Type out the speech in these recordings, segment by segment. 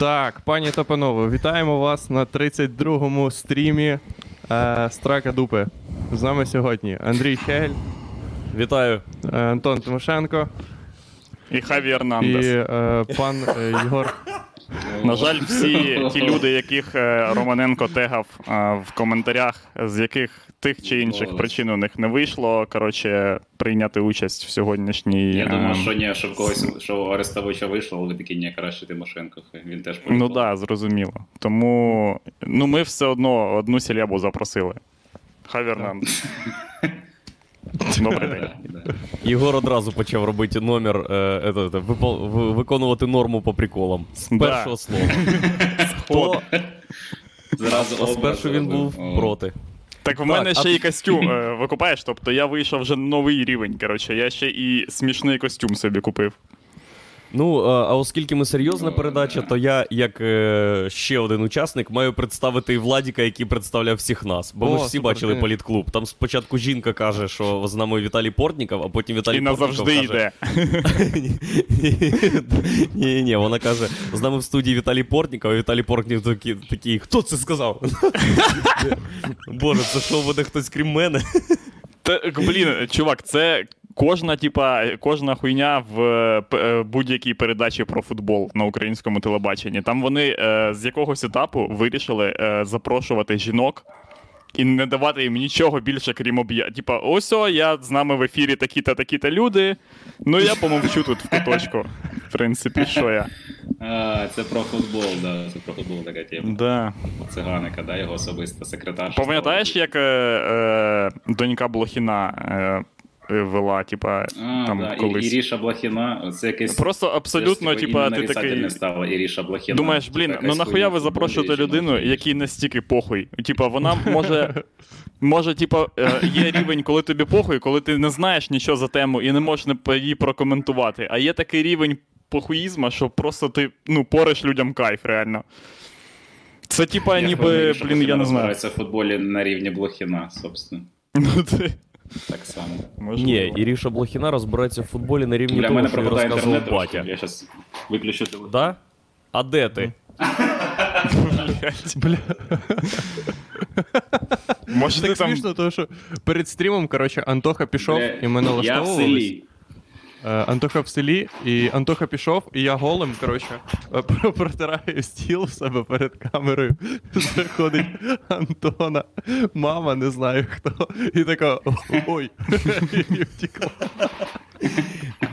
Так, пані та панове, вітаємо вас на 32-му стрімі е, Страка Дупи. З нами сьогодні Андрій Хегель, Вітаю. е, Антон Тимошенко І Хаві і Ернандес. е, пан е, Єгор. На жаль, всі ті люди, яких е, Романенко тегав е, в коментарях, з яких тих чи інших причин у них не вийшло, коротше, прийняти участь в сьогоднішній. Я е, думав, що ні, що в когось, що у Арестовича вийшло, але такі, ні, краще Тимошенко. Він теж Ну так, да, зрозуміло. Тому ну, ми все одно одну сільябу запросили. Хаві Ернандес. Добрий день. Єгор одразу почав робити номер, е, е, е, виконувати норму по приколам. З Да. першого слова. Хто? Зразу А спершу він був О. проти. Так в Так, мене а ще і костюм е, викупаєш, тобто я вийшов вже на новий рівень. Коротше, я ще і смішний костюм собі купив. Ну, а а оскільки ми серйозна передача, то я, як е, ще один учасник, маю представити і Владіка, який представляв всіх нас. Бо ми ж всі супер, бачили конечно. політклуб. Там спочатку жінка каже, що з нами Віталій Портніков, а потім Віталій І Портніков назавжди каже, йде. Ні, ні, вона каже: з нами в студії Віталій Портніков, а Віталій Портніков такий, такий хто це сказав? Боже, це що буде хтось крім мене? Та, блін, чувак, це кожна, типа, кожна хуйня в е, е, будь-якій передачі про футбол на українському телебаченні. Там вони е, з якогось етапу вирішили е, запрошувати жінок. І не давати їм нічого більше, крім об'я. Типа, ось о, я з нами в ефірі такі-та такі-та люди. Ну я помовчу тут в куточку. В принципі, що я. А, це про футбол, да, це про футбол така тема. Да. Циганика, да, його особиста секретарша. Пам'ятаєш, як е, е, донька Блохіна вела, типа, А, там да, колись. І, Іріша Блохіна, це якесь... Просто абсолютно, типа, ти такий. стало, Іріша Блохіна. Думаєш, блін, ну нахуя ви запрошуєте людину, якій настільки похуй. Типа, вона може. Може, типа, е, є рівень, коли тобі похуй, коли ти не знаєш нічого за тему і не можеш її прокоментувати. А є такий рівень похуїзма, що просто ти ну, пориш людям кайф, реально. Це типа, ніби, блін, я не знаю. розбирається в футболі на рівні Блохіна, собственно. Ну, це Так само. можливо. Ні, Іріша Блохіна розбирається в футболі на рівні Для того, мене що я пропадає розказував інтернет трошки. батя. Я зараз виключу телефон. Да? А де ти? Бля, Може, ти так там. смішно, тому що перед стрімом, коротше, Антоха пішов Бля, і ми Я в селі. Е, Антоха в селі, і Антоха пішов, і я голим, коротше, е, протираю стіл в себе перед камерою. Заходить Антона, мама, не знаю хто. І така ой. І втікла.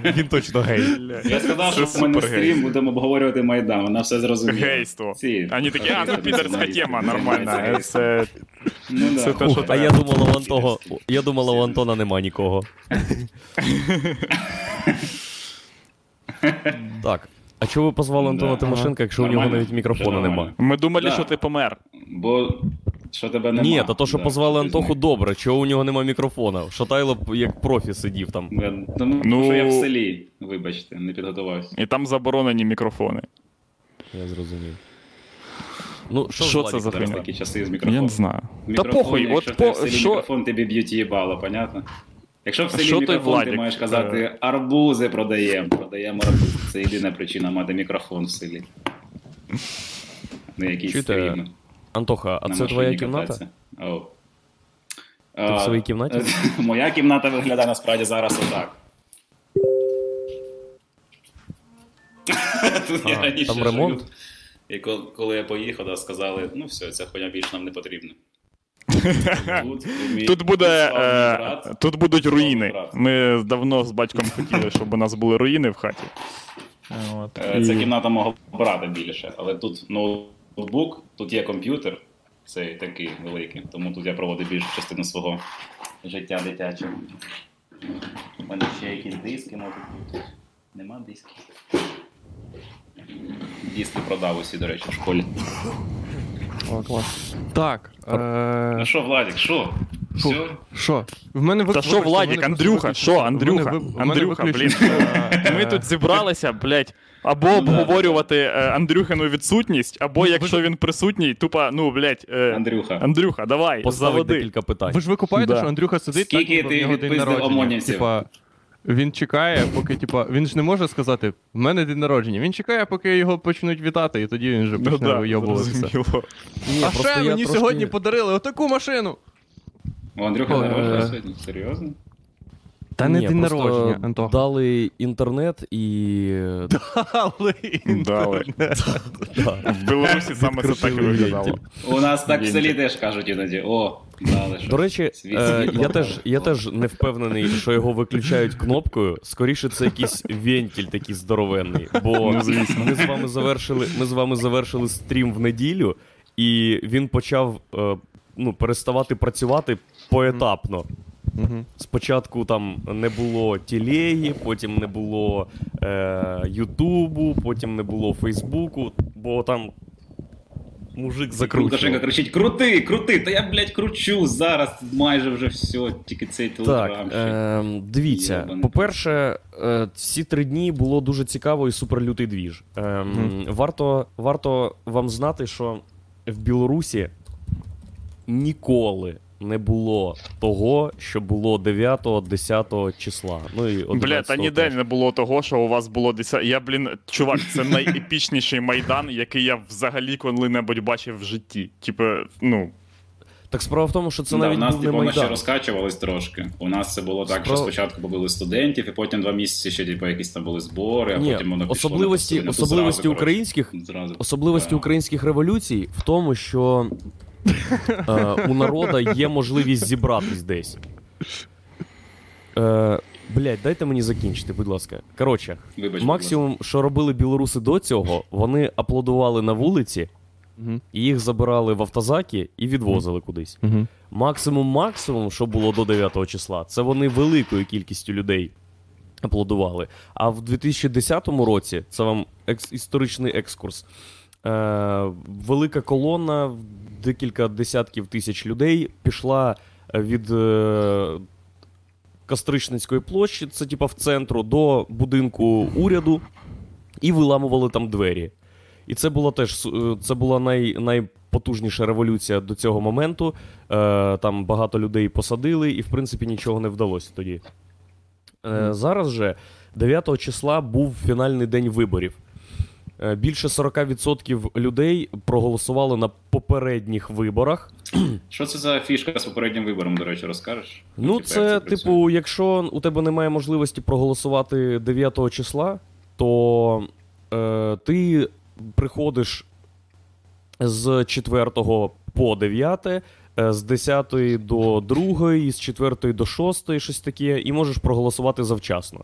Він точно гей. Я сказав, що в мене стрім, будемо обговорювати Майдан, вона все зрозуміла. Гейство. Ані такі, а ну підерська тема, нормальна. Це Ну, да. це те, що А я треба. думала, у Антого, я думала, у Антона нема нікого. так. А чого ви позвали Антона Да. Тимошенка, якщо у нього Нормально. навіть мікрофона Вже нема? нормально. Ми думали, Да. що ти помер. Бо що тебе нема. Ні, та то, що Да, позвали ти Антоху, знаєш. добре, чого у нього нема мікрофона. Шатайло б як профі сидів там. Я- Тому Ну- що я в селі, вибачте, не підготувався. І там заборонені мікрофони. Я зрозумів. Ну, що, Що це за? Зараз такі часи з Я не знаю. Та похуй, якщо от ти по в селі що. мікрофон, тобі б'ють їбало, понятно? Якщо в селі що мікрофон, Владик? ти маєш казати арбузи продаємо, продаємо арбузи. Це єдина причина мати мікрофон в селі. Не якийсь Чуєте. Антоха, а на це твоя кімната? О. Ти в своїй кімнаті? Моя кімната виглядає насправді зараз отак. Тут я раніше там ремонт? І коли я поїхав, да, сказали, ну все, ця хуйня більше нам не потрібна. Тут, Тут буде е, брат. тут будуть руїни. брат. Ми давно з батьком хотіли, щоб у нас були руїни в хаті. От. Е, Це кімната мого брата більше, але тут ноутбук, тут є комп'ютер, цей такий великий, тому тут я проводив більшу частину свого життя дитячого. У мене ще якісь диски можуть бути. Нема дисків. Диски продав усі, до речі, в школі. О, клас. Так. е, Ну що, Владик, що? Фу. Все? Що? В мене Та що, вибачте, в Владік, Андрюха, що, Андрюха, ви- Андрюха, блін. Ми тут зібралися, блядь, або Ну обговорювати е, Андрюхину відсутність, або якщо він присутній, тупа, ну, блядь, е, Андрюха. Андрюха, давай, Поставить заводи. декілька питань. Ви ж викупаєте, Да. що Андрюха сидить, Скільки так, ніби в ти нього день відпиздив народження. ОМОНівців? Типа, Він чекає, поки, типа, він ж не може сказати, в мене день народження. Він чекає, поки його почнуть вітати, і тоді він вже Ну почне да, вийобуватися. Ні, А ще мені трошки- сьогодні подарили отаку машину. У Андрюха народження е. сьогодні? Серйозно? Та не Ні, день просто народження, Антоха. Дали інтернет і. Дали Дали. Да. В Білорусі саме це так і виглядало. У нас так в селі теж кажуть іноді. О, дали що. До речі, е, я, теж, я теж не впевнений, що його виключають кнопкою. Скоріше, це якийсь вентиль такий здоровенний. Бо Ну, ми з вами завершили, ми з вами завершили стрім в неділю, і він почав е, ну, переставати працювати поетапно. Спочатку там не було телеги, потім не було е, Ютубу, потім не було Фейсбуку, бо там мужик Лукашенко кричить: крути, крути! Та я, блядь, кручу зараз майже вже все, тільки цей телеграм. Так, е, дивіться, Йобаний. по-перше, е, ці три дні було дуже цікаво і суперлютий двіж. Е, Мгм. варто, варто вам знати, що в Білорусі ніколи не було того, що було 9-10 числа. Ну і Бля, та ніде не було того, що у вас було 10. Я, блін, чувак, це найепічніший майдан, який я взагалі коли-небудь бачив в житті. Типу, ну. Так справа в тому, що це Да, навіть у нас був не типу, воно ще розкачувалось трошки. У нас це було так, що спочатку побили студентів, і потім два місяці ще типу, якісь там були збори, а Ні, потім воно пішло особливості, особливості зразу, українських зразу. Особливості Да. українських революцій в тому, що у народа є можливість зібратись десь. Е, блять, дайте мені закінчити, будь ласка. Коротше, Вибач, будь максимум, що робили білоруси до цього, вони аплодували на вулиці, і їх забирали в автозаки і відвозили кудись. Максимум, максимум, що було до 9 числа, це вони великою кількістю людей аплодували. А в 2010 році, це вам екс- історичний екскурс. Е, велика колона, декілька десятків тисяч людей пішла е, від е, Кастричницької площі, це типа в центру, до будинку уряду, і виламували там двері. І це була теж е, це була най, найпотужніша революція до цього моменту. Е, там багато людей посадили, і в принципі нічого не вдалося тоді. Е, зараз же 9 числа був фінальний день виборів. Е, Більше 40% людей проголосували на попередніх виборах. Що це за фішка з попереднім вибором, до речі, розкажеш? Ну, Типу, це, типу, якщо у тебе немає можливості проголосувати 9 числа, то е, ти приходиш з 4 по 9, е, з 10 до 2, з 4 до 6, щось таке, і можеш проголосувати завчасно.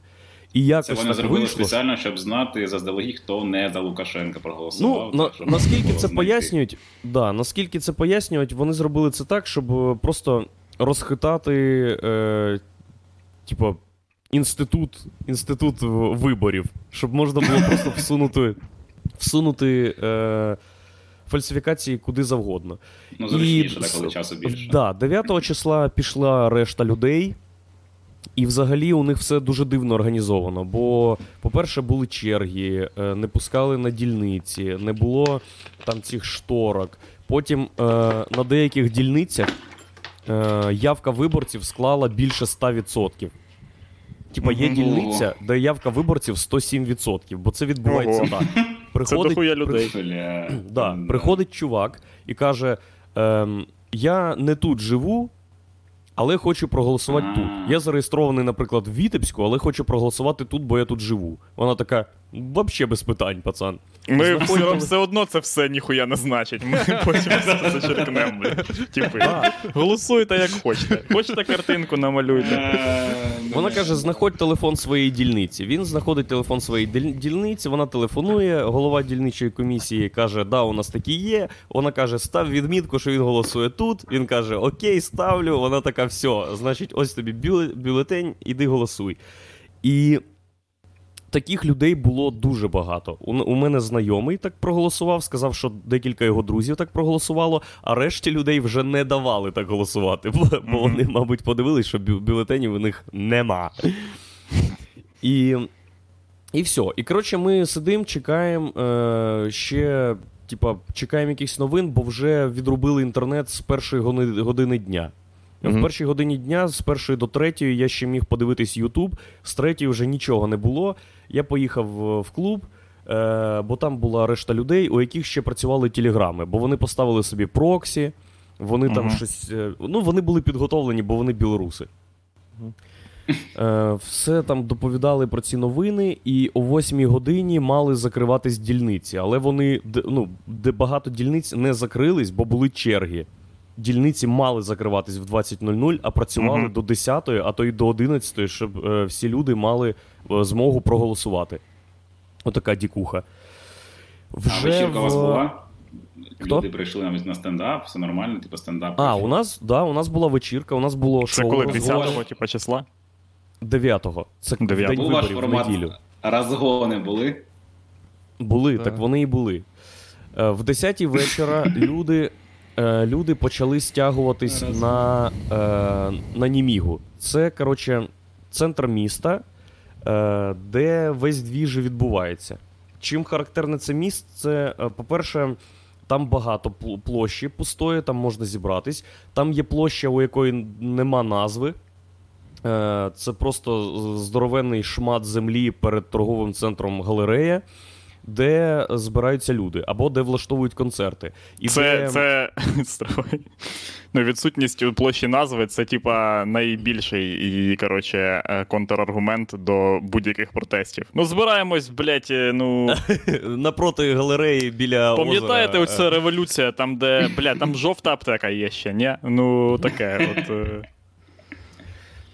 І якось Це вони так зробили вийшло, спеціально, щоб знати заздалегідь, хто не за Лукашенка проголосував. Ну, так, можна наскільки це пояснюють, да, наскільки це пояснюють, вони зробили це так, щоб е, просто розхитати, е, типу, інститут, інститут виборів, щоб можна було просто всунути, всунути е, фальсифікації куди завгодно. Ну, зручніше, І- так, коли часу більше. Да, 9 числа пішла решта людей. І взагалі у них все дуже дивно організовано. Бо, по-перше, були черги, е, не пускали на дільниці, не було там цих шторок. Потім е, на деяких дільницях е, явка виборців склала більше 100%. Типа є дільниця, де явка виборців 107%, бо це відбувається Ого. так. Приходить, дохуя людей. Бля. Да, приходить чувак і каже: ем, Я не тут живу, але хочу проголосувати тут. Я зареєстрований, наприклад, в Вітебську, але хочу проголосувати тут, бо я тут живу. Вона така: вообще без питань, пацан. Ми все, все одно це все ніхуя не значить. Ми потім все зачеркнемо, блядь. Типи, голосуйте як хочете. Хочете картинку, намалюйте. Е, Вона каже: знаходь телефон своєї дільниці. Він знаходить телефон своєї дільниці, вона телефонує. Голова дільничої комісії каже: Да, у нас такі є. Вона каже: став відмітку, що він голосує тут. Він каже: Окей, ставлю. Вона така, все, значить, ось тобі бюлетень, іди голосуй. І таких людей було дуже багато. У, у мене знайомий так проголосував, сказав, що декілька його друзів так проголосувало, а решті людей вже не давали так голосувати, бо, бо вони, мабуть, подивились, що бю- бюлетенів у них нема. І, і все. І коротше, ми сидимо, чекаємо е, ще. Типа, чекаємо якихось новин, бо вже відрубили інтернет з першої години дня. В першій годині дня з першої до третьої я ще міг подивитись Ютуб, з третьої вже нічого не було. Я поїхав е, в клуб, е, бо там була решта людей, у яких ще працювали телеграми, бо вони поставили собі проксі, вони там Мгм. щось. е, Ну, вони були підготовлені, бо вони білоруси. Е, все там доповідали про ці новини, і о 8 годині мали закриватись дільниці. Але вони, ну, де багато дільниць не закрились, бо були черги. Дільниці мали закриватись в 20.00, а працювали Мгм. до 10, а то й до 11, щоб е, всі люди мали е, змогу проголосувати. Отака дікуха. А вечірка у вас була? Хто? Люди прийшли навіть на стендап, все нормально, типу стендап. А, у нас, да, у нас була вечірка, у нас було Це шоу коли розгон 10-го, типу, числа? 9-го. Це 9-го. день Був ваш виборів в формат неділю. розгони були. Були, Так. так вони і були. Е, В 10-й вечора люди, е, люди почали стягуватись на, е, на Німігу. Це, коротше, центр міста, е, де весь двіж відбувається. Чим характерне це місце? Е, По-перше, там багато площі пустої, там можна зібратись. Там є площа, у якої нема назви. Е, Це просто здоровенний шмат землі перед торговим центром галерея, де збираються люди, або де влаштовують концерти. І Це, де... це. Ну, відсутність у площі назви це, типа, найбільший і, коротше, е, контраргумент до будь-яких протестів. Ну, збираємось, блядь, е, ну. напроти галереї біля. Пам'ятаєте, озера, оця революція, там, де, бля, там жовта аптека є ще, ні? Ну, таке, от.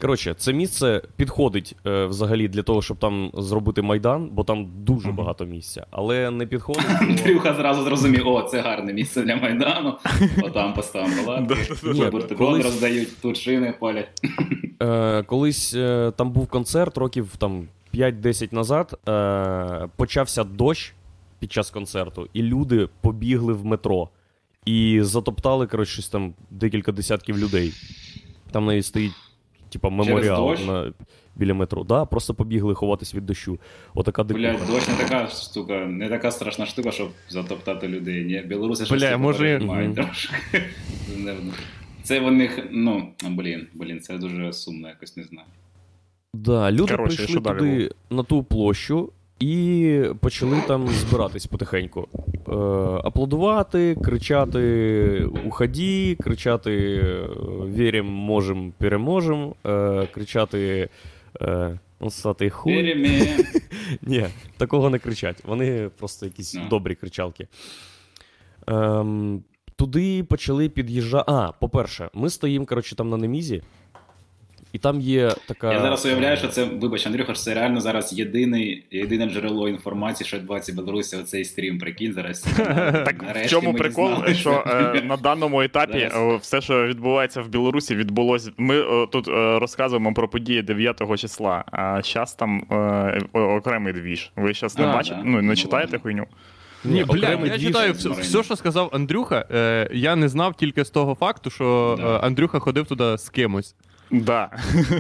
Коротше, це місце підходить е, взагалі для того, щоб там зробити майдан, бо там дуже багато місця. Але не підходить. Андрюха зразу зрозумів, о, це гарне місце для Майдану. Отам поставимо палатки, роздають, тут шини палять. Е, колись е, там був концерт років там 5-10 назад. Е, почався дощ під час концерту, і люди побігли в метро і затоптали коротше, щось там декілька десятків людей. Там навіть стоїть, типа, меморіал на, біля метро. Да, просто побігли ховатись від дощу. Отака. Блять, дощ не така штука, не така страшна штука, щоб затоптати людей. Ні, білоруси Бля, може- Мгм. трошки. Це в них, ну, блін, блін, це дуже сумно, якось не знаю. Да, люди Короче, прийшли туди на ту площу і почали там збиратись потихеньку. Е, аплодувати, кричати «Уході», кричати е, «Вірим, можем, переможем», е, кричати е, «Носатий хуй». Ні, такого не кричать. Вони просто якісь Ну. добрі кричалки. Ем, туди почали під'їжджати. А, по-перше, ми стоїмо, коротше, там на немізі, і там є така. Я зараз уявляю, що це, вибач, Андрюха, що це реально зараз єдиний, єдине джерело інформації, що відбувається в Білорусі, оцей стрім, прикинь, зараз. Так в чому прикол, що е, на даному етапі е, все, що відбувається в Білорусі, відбулося. Ми е, тут розказуємо про події 9 числа, а зараз там окремий двіж. Ви зараз не бачите? Ну не Ну, читаєте хуйню? Ні, бля, я читаю все, все, що сказав Андрюха. Е, я не знав тільки з того факту, що Да. е, Андрюха ходив туди з кимось. Да.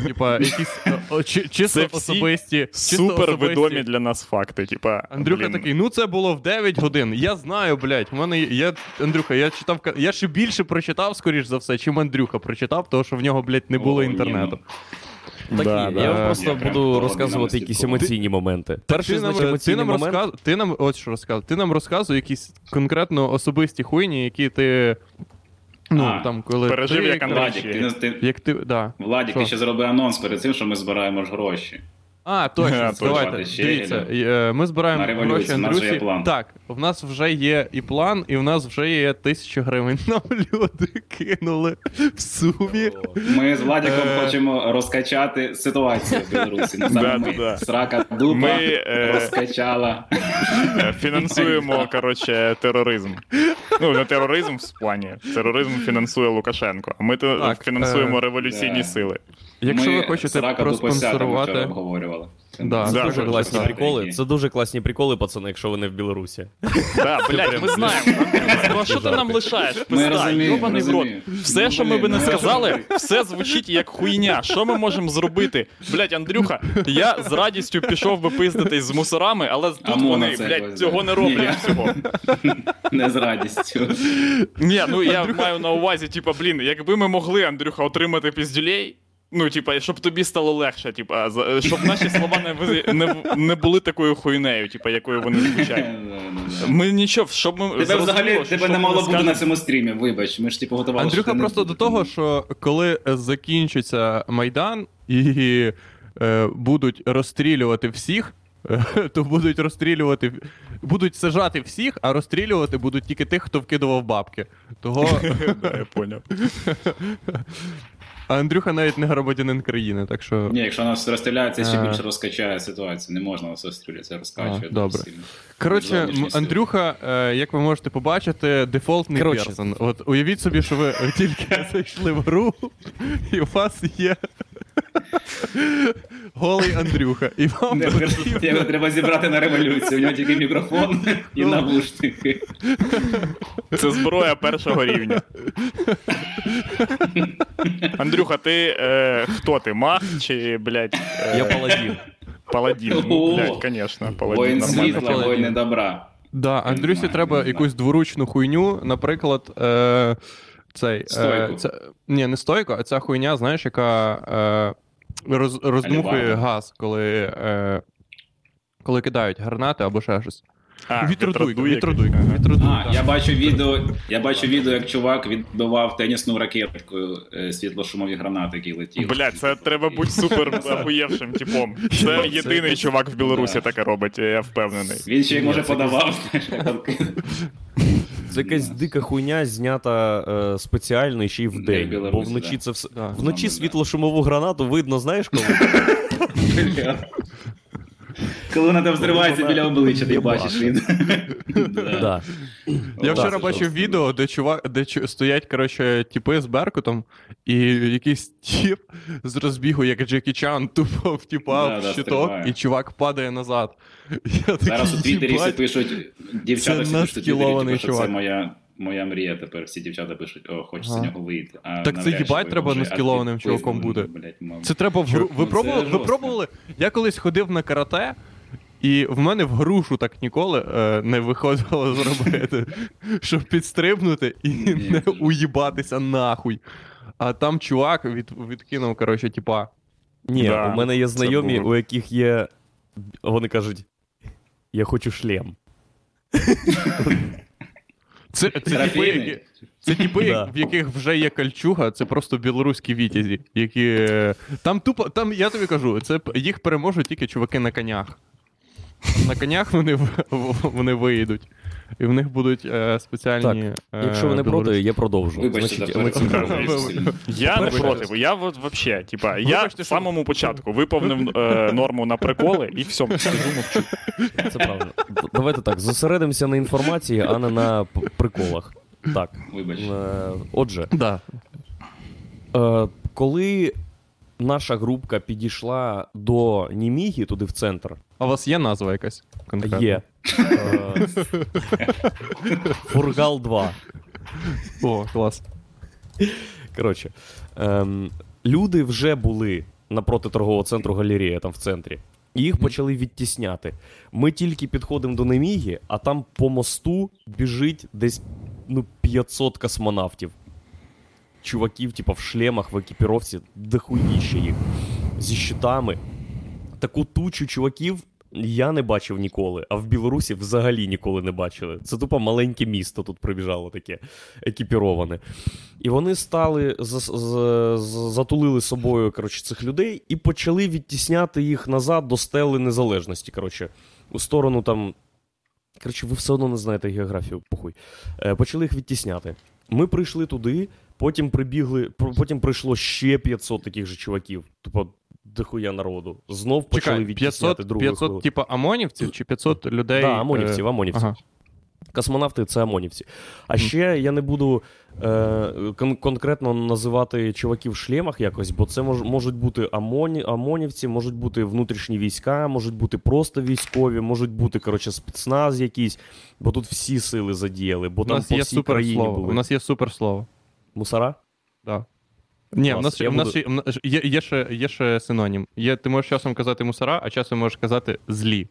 Типа, якісь о, чи- чисто Це всі особисті. чисто Супер особисті. відомі для нас факти. Типа, Андрюха блін. такий, ну це було в 9 годин. Я знаю, блядь. У мене я, Андрюха, я читав я ще більше прочитав, скоріш за все, чим Андрюха прочитав, тому що в нього, блядь, не О, було ні, інтернету. Так, Да, і да. я вам просто Я буду розказувати якісь емоційні моменти. Перший ти нам, значить, ти нам момент. розказ... ти нам ось що розказав. Ти нам розказуй якісь конкретно особисті хуйні, які ти. Ну, А, там, коли. пережив ти, як Андрій. Владік, ти, ти, Як ти. Да. Владік, Що? ти ще зроби анонс перед цим, що ми збираємо ж гроші. А, точно, давайте. Дивіться, е, ми збираємо гроші Андрюсі. Так, в нас вже є і план, і в нас вже є тисячу гривень. Нам люди кинули в сумі. Ми з Владіком Е. хочемо розкачати ситуацію в Білорусі. Да, саме да, ми. да. Срака дупа е, розкачала. Фінансуємо, коротше, тероризм. Ну, не тероризм в плані. Тероризм фінансує Лукашенко. А ми фінансуємо революційні сили. Якщо Ми ви хочете ми вчора проспонсорувати. обговорювали. Да, Це Да, дуже дуже класні приколи. Це дуже класні приколи, пацани, якщо ви не в Білорусі. Да, блядь, ми знаємо. Ну, а що ти нам лишаєш? Ми Пизда, йобаний в рот. Все, що ми би не сказали, все звучить як хуйня. Що ми можемо зробити? Блядь, Андрюха, я з радістю пішов би пиздитись з мусорами, але тут вони, блядь, цього не роблять всього. Не з радістю. Ні, ну я маю на увазі, типа, блін, якби ми могли, Андрюха, отримати піздюлей. Ну, типа, щоб тобі стало легше, типа, щоб наші слова не, ви- не, не були такою хуйнею, типа, якою вони звучать. Ми нічого, щоб ми Тебе взагалі тебе не мало бути на цьому стрімі, вибач. Ми ж типу готували. Андрюха просто до того, що коли е, закінчиться Майдан і е, будуть розстрілювати всіх, е, то будуть розстрілювати, будуть сажати всіх, а розстрілювати будуть тільки тих, хто вкидував бабки. Того я поняв. А Андрюха навіть не громадянин країни, так що. Ні, якщо нас розстріляється, це ще А. більше розкачає ситуацію. Не можна нас розстріляти, це розкачує. Добре. сильно. Коротше. Андрюха, е, як ви можете побачити, дефолтний Коротше. персон. От уявіть собі, що ви тільки зайшли в гру, і у вас є голий Андрюха. І вам Не, потрібно Його треба зібрати на революцію. У нього тільки мікрофон і Ну. навушники. Це зброя першого рівня. Андрюха, ти е, хто ти? Маг чи, блядь, е, Я паладін. паладін? Ну, блядь, звісно, паладін Воїн світла, воїн добра. Да, Андрюсі треба якусь дворучну хуйню, наприклад, е, цей. Е, це, ні, не стойку, а ця хуйня, знаєш, яка е, роз, роздмухує газ, коли, е, коли кидають гранати або ще щось. А, Вітродуйка, вітродуйка, якийсь. вітродуйка. А, я бачу відео, я бачу відео, як чувак відбивав тенісну ракеткою е, світлошумові гранати, які летіли. Блядь, це треба бути супер ахуєвшим типом. Це єдиний чувак в Білорусі таке робить, я впевнений. Він ще й може подавав, знаєш, як там Це якась дика хуйня, знята е, спеціально ще й Для вдень. Бо вночі да. це все. Да. Вночі Да. світлошумову гранату видно, знаєш коли? Коли вона там взривається біля обличчя, ти бачиш він. Да. Я вчора Да, бачив відео, де чувак, де стоять, коротше, тіпи з Беркутом, і якийсь тіп з розбігу, як Джекі Чан, тупо втіпав Да, в да, щиток, і чувак падає назад. Я Зараз у Твіттері всі пишуть, дівчата всі пишуть Твіттері, типу, що це моя, моя мрія тепер. Всі дівчата пишуть, о, хочеться Ага. нього вийти. А Так це їбать треба вже наскілованим чуваком бути. блядь. Це треба в гру. Ви Ну, пробували? Ви пробували? Я колись ходив на карате, і в мене в грушу так ніколи е, не виходило зробити, щоб підстрибнути і не уїбатися нахуй. А там чувак від, відкинув, коротше, типа. Ні, Да, у мене є знайомі, у яких є. Вони кажуть: я хочу шлем. Це, це типи, які, це типи, Да. в яких вже є кольчуга, це просто білоруські вітязі, які. е, Там тупо, там, я тобі кажу, це їх переможуть тільки чуваки на конях. На конях вони, вони виїдуть. І в них будуть е, спеціальні. е, Якщо ви не проти, я продовжу. Вибачте, Значить. Я не проти. Я от вообще, типа, я в самому початку виповнив е, норму на приколи і все, сижу мовчу. Це правда. Давайте так, зосередимося на інформації, а не на приколах. Так. Вибач. Е, Отже, Да. Е, коли наша групка підійшла до Німігі, туди в центр, А у вас є назва якась? конкретна? є е, Фургал 2. О, клас. Коротше, ем, люди вже були напроти торгового центру галерея, там в центрі. І їх почали відтісняти. Ми тільки підходимо до Неміги, а там по мосту біжить десь ну, 500 космонавтів. Чуваків, типа, в шлемах, в екіпіровці, дохуїще їх. Зі щитами. Таку тучу чуваків я не бачив ніколи, а в Білорусі взагалі ніколи не бачили. Це тупо маленьке місто тут прибіжало таке екіпіроване. І вони стали, затулили собою коротше, цих людей і почали відтісняти їх назад до стели незалежності. Коротше, у сторону там. Коротше, ви все одно не знаєте географію, похуй. Е, почали їх відтісняти. Ми прийшли туди, потім прибігли, пр- потім прийшло ще 500 таких же чуваків. Тупо дохуя народу. Знов почали відтісняти 500, другу 500 хвилину. типа ОМОНівців чи 500 людей? Да, ОМОНівців, е, ОМОНівців. Ага. Космонавти це ОМОНівці. А ще я не буду е, кон- конкретно називати чуваків в шлемах якось, бо це мож, можуть бути ОМОНі, ОМОНівці, можуть бути внутрішні війська, можуть бути просто військові, можуть бути коротше, спецназ якийсь, бо тут всі сили задіяли, бо У там нас по є всій країні суперслово. були. У нас є суперслово. Мусора? Да. Ні, в нас, я в нас буду- є, є, ще, є ще синонім. Є, ти можеш часом казати мусора, а часом можеш казати злі.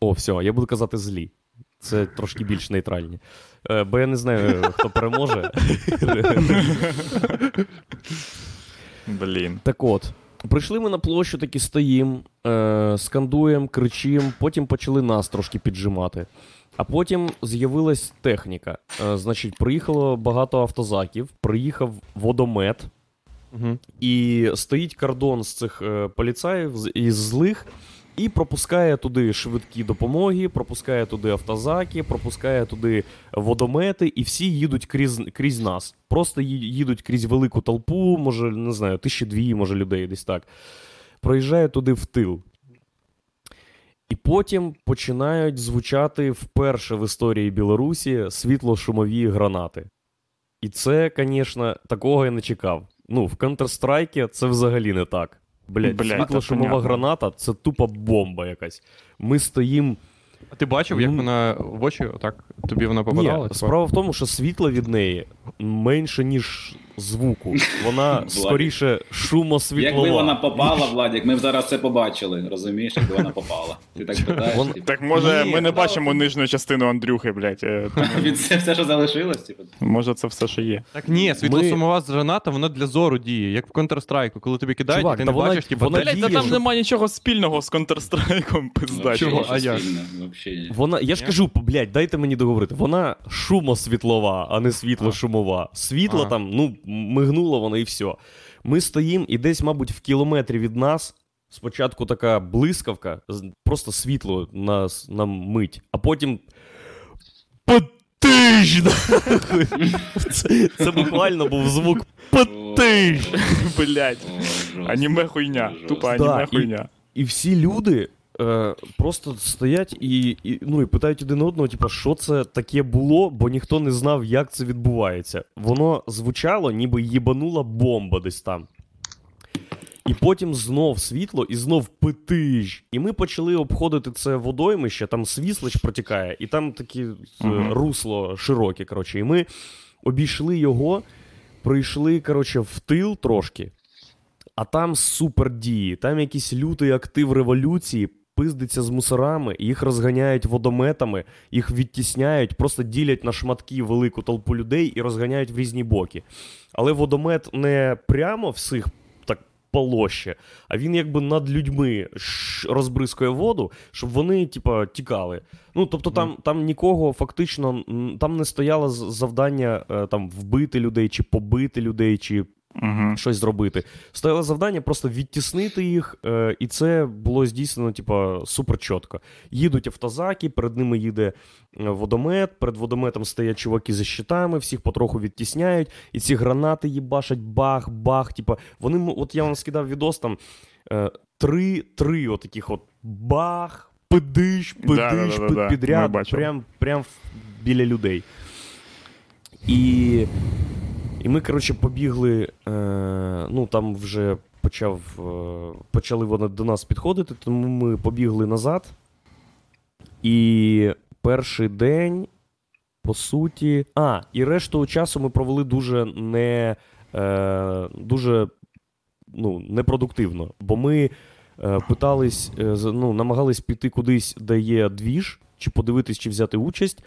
О, все, я буду казати злі. Це трошки більш нейтральні. Е, бо я не знаю, хто переможе. Блін. Так от, прийшли ми на площу, таки стоїм, е, скандуємо, кричимо, потім почали нас трошки піджимати. А потім з'явилась техніка. Е, значить, приїхало багато автозаків, приїхав водомет, Угу. і стоїть кордон з цих е, поліцаїв з- із злих. І пропускає туди швидкі допомоги, пропускає туди автозаки, пропускає туди водомети, і всі їдуть крізь, крізь нас. Просто ї- їдуть крізь велику толпу, може, не знаю, тисячі дві, може, людей десь так. Проїжджає туди в тил. І потім починають звучати вперше в історії Білорусі світло-шумові гранати. І це, звісно, такого я не чекав. Ну, в Counter-Strike це взагалі не так. Блять, Блядь, світло-шумова граната це тупо бомба якась. Ми стоїм. А ти бачив, як Ну, вона в очі отак тобі вона попадала? Ні, справа в тому, що світло від неї менше, ніж звуку. Вона скоріше шумосвітлова. Якби вона попала, Владик, ми б зараз це побачили, розумієш, якби вона попала. Ти так питаєш? Вон- типу, Так може Ні, ми не ну, бачимо нижню частину Андрюхи, блядь. е, Від це все, що залишилось, типу. Може це все, що є. Так ні, світло-шумова граната, вона для зору діє, як в Counter-Strike, коли тобі кидають, Чувак, ти не вона- бачиш, типу, вона Блядь, та діє, там що- немає нічого спільного з Counter-Strike, пизда. Чого? А вообще. Вона, я ж кажу, блядь, дайте мені договорити. Вона шумосвітлова, а не світло-шумова. Світло А. там, ну, мигнуло воно і все. Ми стоїмо, і десь, мабуть, в кілометрі від нас спочатку така блискавка, просто світло нас на мить, а потім. Потиж! Це, це буквально був звук потиж! Жорстко. Аніме хуйня. Тупа аніме і- хуйня. І всі люди е, просто стоять і, і, ну, і питають один одного, типу, що це таке було, бо ніхто не знав, як це відбувається. Воно звучало, ніби їбанула бомба десь там. І потім знов світло, і знов питиж. І ми почали обходити це водоймище, там свіслич протікає, і там таке Мгм. русло широке. Коротше. І ми обійшли його, прийшли коротше, в тил трошки, а там супер дії. Там якийсь лютий актив революції, пиздиться з мусорами, їх розганяють водометами, їх відтісняють, просто ділять на шматки велику толпу людей і розганяють в різні боки. Але водомет не прямо всіх так полоще, а він якби над людьми розбризкує воду, щоб вони, типа, тікали. Ну, тобто, там, там нікого фактично там не стояло завдання е, там вбити людей, чи побити людей, чи Угу. щось зробити. Стояло завдання просто відтіснити їх, е, і це було здійснено, типа, супер чітко. Їдуть автозаки, перед ними їде е, водомет, перед водометом стоять чуваки за щитами, всіх потроху відтісняють, і ці гранати їбашать бах, бах. Типа, вони, от я вам скидав відос там е, три, три отаких от бах, пидиш, пидиш, Да-да-да-да, підряд, прям, прям біля людей. І і ми, коротше, побігли. Е, ну, там вже почав, е, почали вони до нас підходити, тому ми побігли назад. І перший день, по суті. А, і решту часу ми провели дуже не. Е, дуже ну, непродуктивно. Бо ми е, питались, е, ну, намагались піти кудись, де є двіж, чи подивитись, чи взяти участь.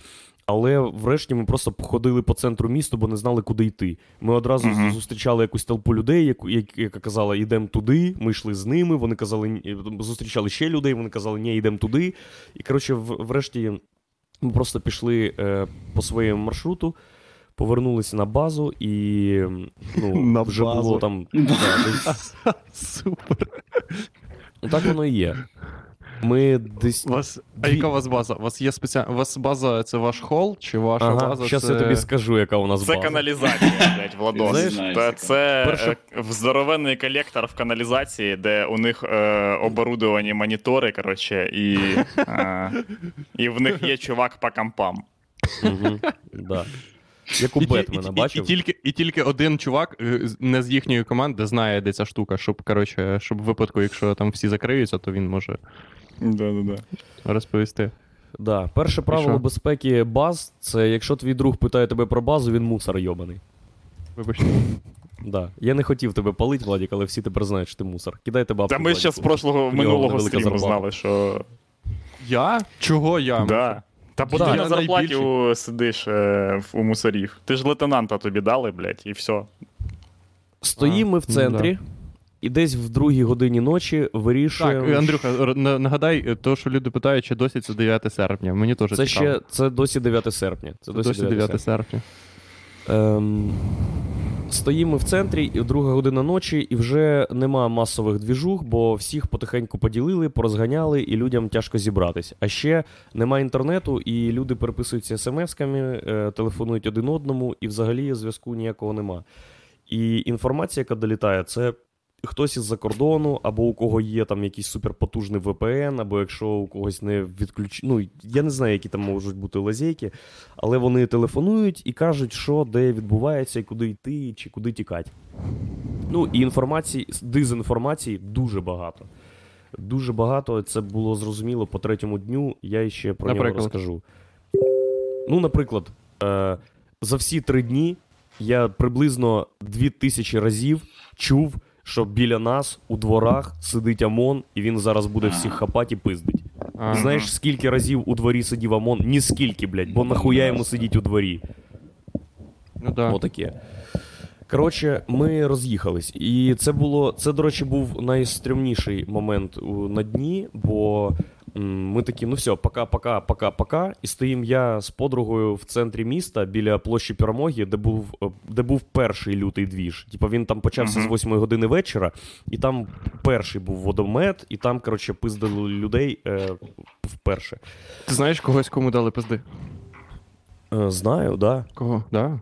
Але врешті ми просто походили по центру міста, бо не знали, куди йти. Ми одразу Мгм. зустрічали якусь толпу людей, яку, яка казала, йдемо туди. Ми йшли з ними. Вони казали, зустрічали ще людей. Вони казали, ні, йдемо туди. І коротше, врешті ми просто пішли е, по своєму маршруту, повернулися на базу, і ну, На вже базу. було там. Супер. Так воно і є. Ми десь. У вас, а яка у вас база? У вас є спеціальна. У вас база це ваш хол, чи ваша Ага, база? щас це... я тобі скажу, яка у нас Це база. каналізація, блядь, Владос. Знаєш, це Перше- здоровенний колектор в каналізації, де у них е, оборудовані монітори, коротше, і, е, і в них є чувак по компам. Да. Як у Бетмена, і, і, і, тільки, і тільки один чувак е, не з їхньої команди знає, де ця штука, щоб, коротше, щоб в випадку, якщо там всі закриються, то він може Да-да-да. розповісти. Да. Перше правило безпеки баз це якщо твій друг питає тебе про базу, він мусор йобаний. Вибачте. Да. Я не хотів тебе палити, Владік, але всі тепер знають, що ти мусор. Кидайте бабки. Та ми ще з прошлого минулого стріму зарплата. знали, що. Я? Чого я? Да. Та бо Да, ти на зарплаті у, сидиш е, у мусорів. Ти ж лейтенанта тобі дали, блядь, і все. Стоїмо ми в ну центрі, і десь в другій годині ночі Так, вирішуємо. е, Андрюха, нагадай, е, то, що люди питають, чи досі це 9 серпня. Мені теж Це цікаво. ще це досі 9 серпня. Це Це досі 9 серпня. Ем, стоїмо в центрі, і друга година ночі, і вже нема масових двіжух, бо всіх потихеньку поділили, порозганяли, і людям тяжко зібратись. А ще нема інтернету, і люди переписуються смс-ками, е, телефонують один одному, і взагалі зв'язку ніякого нема. І інформація, яка долітає, це хтось із-за кордону, або у кого є там якийсь суперпотужний VPN, або якщо у когось не відключ... Ну, я не знаю, які там можуть бути лазейки, але вони телефонують і кажуть, що де відбувається, і куди йти, чи куди тікати. Ну і інформації, дезінформації дуже багато. Дуже багато. Це було зрозуміло по третьому дню. Я ще про нього розкажу. Ну, наприклад, е, за всі три дні я приблизно дві тисячі разів чув, що біля нас у дворах сидить ОМОН, і він зараз буде всіх хапати і пиздить. Ага. Знаєш, скільки разів у дворі сидів ОМОН? Ні скільки, блядь, бо нахуя йому сидіть у дворі. Ну, да. Отаке. Коротше, ми роз'їхались. І це було. Це, до речі, був найстрімніший момент у- на дні, бо ми такі, ну все, пока, пока, пока, пока. І стоїм я з подругою в центрі міста біля площі перемоги, де був, е, де був перший лютий двіж. Типа він там почався Мгм. з 8 години вечора, і там перший був водомет, і там, коротше, пиздили людей е, вперше. Ти знаєш когось, кому дали пизди? Е, знаю, да. Кого? Да?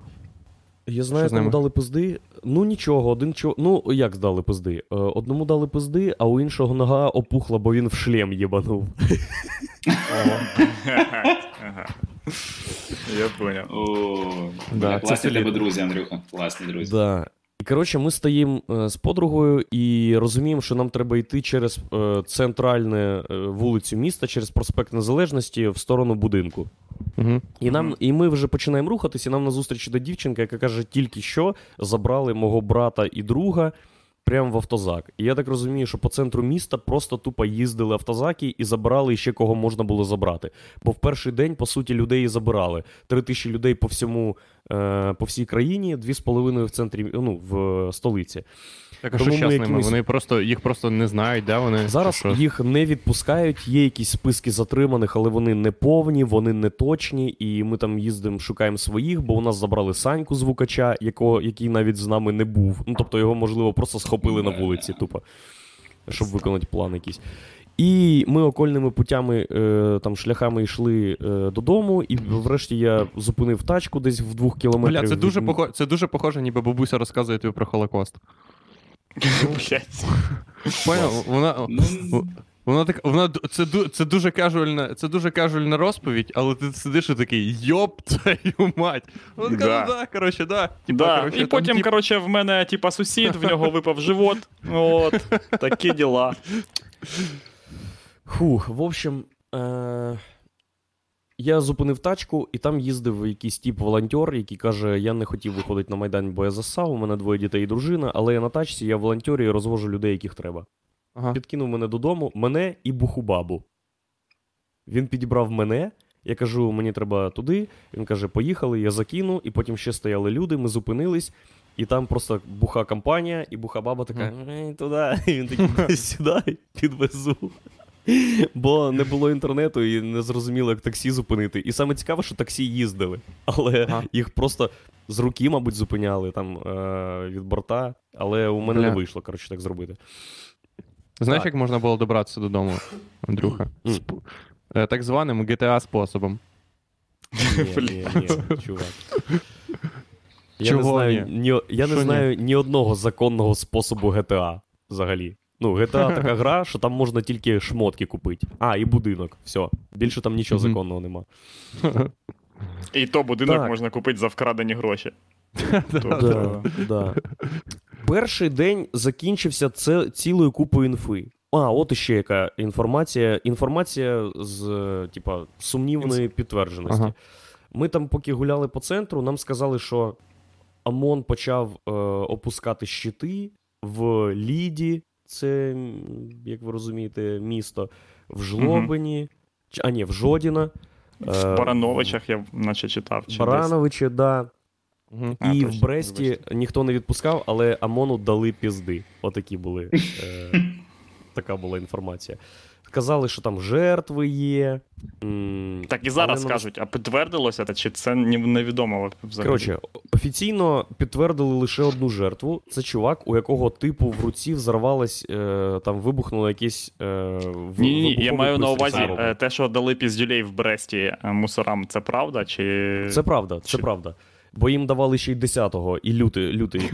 Я знаю, Що з ними? кому дали пизди. Ну нічого, один чо. Ну, як здали пизди? Е, одному дали пизди, а у іншого нога опухла, бо він в шлем єбанув. Ага. Я поняв. О, Да, бля, це класні в тебе друзі, Андрюха. Класні друзі. Да. Коротше, ми стоїмо е, з подругою і розуміємо, що нам треба йти через центральну центральне е, вулицю міста, через проспект Незалежності в сторону будинку. Угу. І нам, і ми вже починаємо рухатися, і нам назустріч іде дівчинка, яка каже, тільки що забрали мого брата і друга прямо в автозак. І я так розумію, що по центру міста просто тупо їздили автозаки і забирали ще кого можна було забрати. Бо в перший день, по суті, людей і забирали. Три тисячі людей по всьому, е, по всій країні, дві з половиною в центрі, ну, в столиці. Так, а Тому що ми зараз якимось- Вони просто, їх просто не знають, де вони. Зараз що? їх не відпускають, є якісь списки затриманих, але вони не повні, вони не точні. І ми там їздимо, шукаємо своїх, бо у нас забрали Саньку звукача, якого, який навіть з нами не був. Ну тобто його, можливо, просто схопили на вулиці, тупо, щоб виконати план якийсь. І ми окольними путями, е, там, шляхами йшли е, додому, і врешті я зупинив тачку десь в двох кілометрах. Бля, це дуже, від- похо... це дуже похоже, ніби бабуся розказує тобі про Холокост. Блять. Поняв? Вона, Ну, вона так, вона це, це дуже кажуальна, це дуже кажуальна розповідь, але ти сидиш і такий йоп твою мать. Вона така, Да. ну да, коротше, да. Типа, Да. коротше, І там, потім, тип- коротше, в мене, типа, сусід, в нього випав живот. От, такі діла. Хух, в общем, е- я зупинив тачку, і там їздив якийсь тип волонтер, який каже: Я не хотів виходити на Майдан, бо я засав, у мене двоє дітей і дружина, але я на тачці, я волонтер і розвожу людей, яких треба. Ага. Підкинув мене додому, мене і бухубабу. Він підібрав мене. Я кажу, мені треба туди. Він каже, поїхали, я закину, і потім ще стояли люди, ми зупинились, і там просто буха компанія, і буха баба така, туди. І він такий, сідай, підвезу. Бо не було інтернету і не зрозуміло, як таксі зупинити. І саме цікаве, що таксі їздили, але Ага. їх просто з руки, мабуть, зупиняли там е- від борта, але у мене Бля. не вийшло, коротше, так зробити. Знаєш, Так. як можна було добратися додому, Андрюха? Е, Так званим GTA способом. Ні, ні, ні, чувак. Я Чого не знаю, ні? ні, я Що не ні? знаю ні одного законного способу GTA взагалі. Ну, GTA така гра, що там можна тільки шмотки купити. А, і будинок. Все. Більше там нічого законного нема. І то будинок Так. можна купити за вкрадені гроші. Да, да. Перший день закінчився це цілою купою інфи. А, от іще яка інформація. Інформація з, е, типа, сумнівної підтвердженості. Ага. Ми там, поки гуляли по центру, нам сказали, що ОМОН почав е, опускати щити в Ліді, це, як ви розумієте, місто, в Жлобині, чи- а ні, в Жодіна. В е, Барановичах я наче читав. Чи Барановичі, так. да. Мгм. А, І точно, в Бресті вибачте. ніхто не відпускав, але ОМОНу дали пізди. Отакі були. Е, така була інформація. Казали, що там жертви є. Так і зараз але кажуть, а підтвердилося це, чи це невідомо взагалі? Коротше, офіційно підтвердили лише одну жертву. Це чувак, у якого типу в руці взорвалось, е, там вибухнуло якесь. Е, Ні, ні, я маю на увазі е, те, що дали піздюлей в Бресті е, мусорам, це правда? Чи Це правда, це Чи- правда. Бо їм давали ще й 10-го, і лютий, лютий.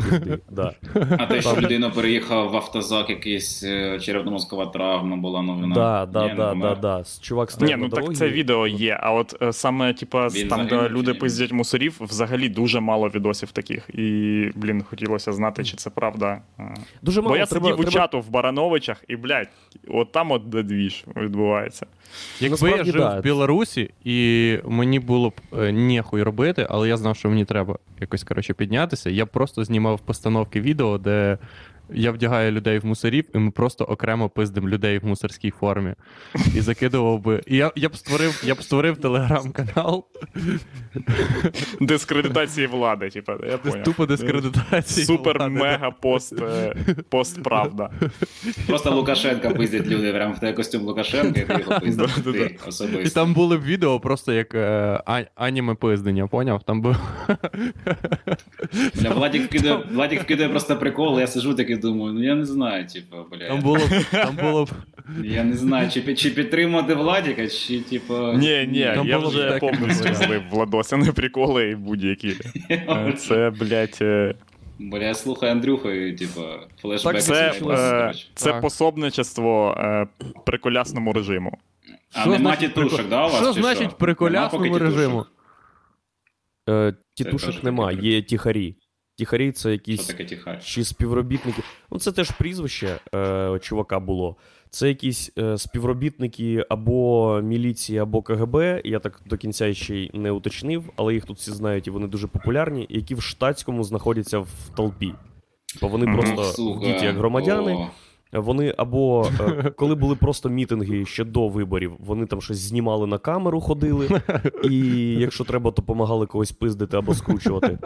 Да. А те, що людина переїхав в автозак, якийсь е, черепно-мозкова травма була новина. Да, да, Ні, да, да, да. Чувак Ні, на ну так дорогі. це відео є. А от е, саме, типа, там, де люди пиздять мусорів, взагалі дуже мало відосів таких. І, блін, хотілося знати, чи це правда. Е, Дуже мало. Бо я треба, сидів у треба... чату в Барановичах, і, блядь, от там от де двіж відбувається. Якби я жив да. в Білорусі і мені було б е, нехуй робити, але я знав, що мені треба якось коротше піднятися. Я просто знімав постановки відео, де я вдягаю людей в мусорів, і ми просто окремо пиздимо людей в мусорській формі. І закидував би. І я, я б створив, я б створив телеграм-канал Дискредитації влади, типа, я з тупо дискредитації. Супер-мега пост, е, пост правда. Просто Лукашенка пиздять люди, прям в тебе костюм Лукашенка, і ти його пиздиш. Да-да-да. І особисто. там були б відео просто як е, а- аніме пиздення, поняв? Там вкидає, Владик вкидає просто прикол, я сижу такий думаю, ну я не знаю, типу, бля. Там було б. Там було б. Я не знаю, чи, чи підтримати Владіка, чи типу. Ні, ні, Там я вже так, повністю злив Владосяни приколи і будь-які. Е, Це, блядь, е, Бля, я слухаю Андрюхою, типу, флешбек. Так, це, е, це Так. пособничество е, приколясному режиму. А Що нема значить тітушок, да, у вас? Що чи значить при Нема колясному тітушок? режиму? Е, тітушок нема, є тіхарі. Тіхарі це Що якісь таке тіхар? чи співробітники. Ну, це теж прізвище е, чувака було. Це якісь е, співробітники або міліції, або КГБ. Я так до кінця ще й не уточнив, але їх тут всі знають, і вони дуже популярні, які в штатському знаходяться в толпі. Бо вони просто Сука, вдіті як громадяни. о. Вони або е, коли були просто мітинги ще до виборів, вони там щось знімали на камеру, ходили, і якщо треба, то допомагали когось пиздити або скручувати.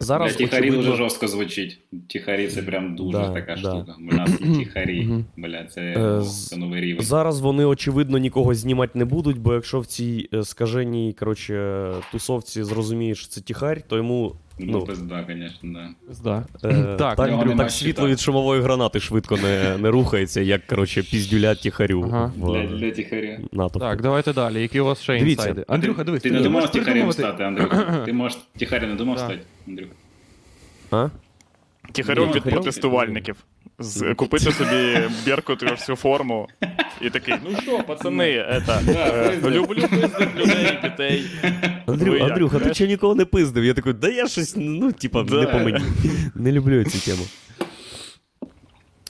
Зараз тіхарі очевидно, дуже жорстко звучить. Тіхарі це прям дуже Да, така да. штука. Бля, тіхарі. Бля, це, це новий рівень. зараз вони очевидно нікого знімати не будуть, бо якщо в цій е, скаженій коротше, тусовці зрозумієш, що це тіхарь, то йому Ну, ну, пизда, звісно, да. Пизда. е, Так, так, нього так, світло від шумової гранати швидко не, не рухається, як коротше, піздюля тіхарю Ага. в Для, для тіхаря. Так, давайте далі. Які у вас ще Дивіться. інсайди? Ти- Андрюха, дивись, Ти не думав тіхарем стати, Андрюха? Ти можеш тіхарем не думав стати, Андрюха? А? Тихарьов від протестувальників. З, купити собі беркут всю форму і такий, ну що, пацани, это, да, люблю пиздить людей, дітей. Андрю, Андрюха, ти ще нікого не пиздив. Я такий, да я щось, ну, типа, Да. не по мені. Не люблю цю тему.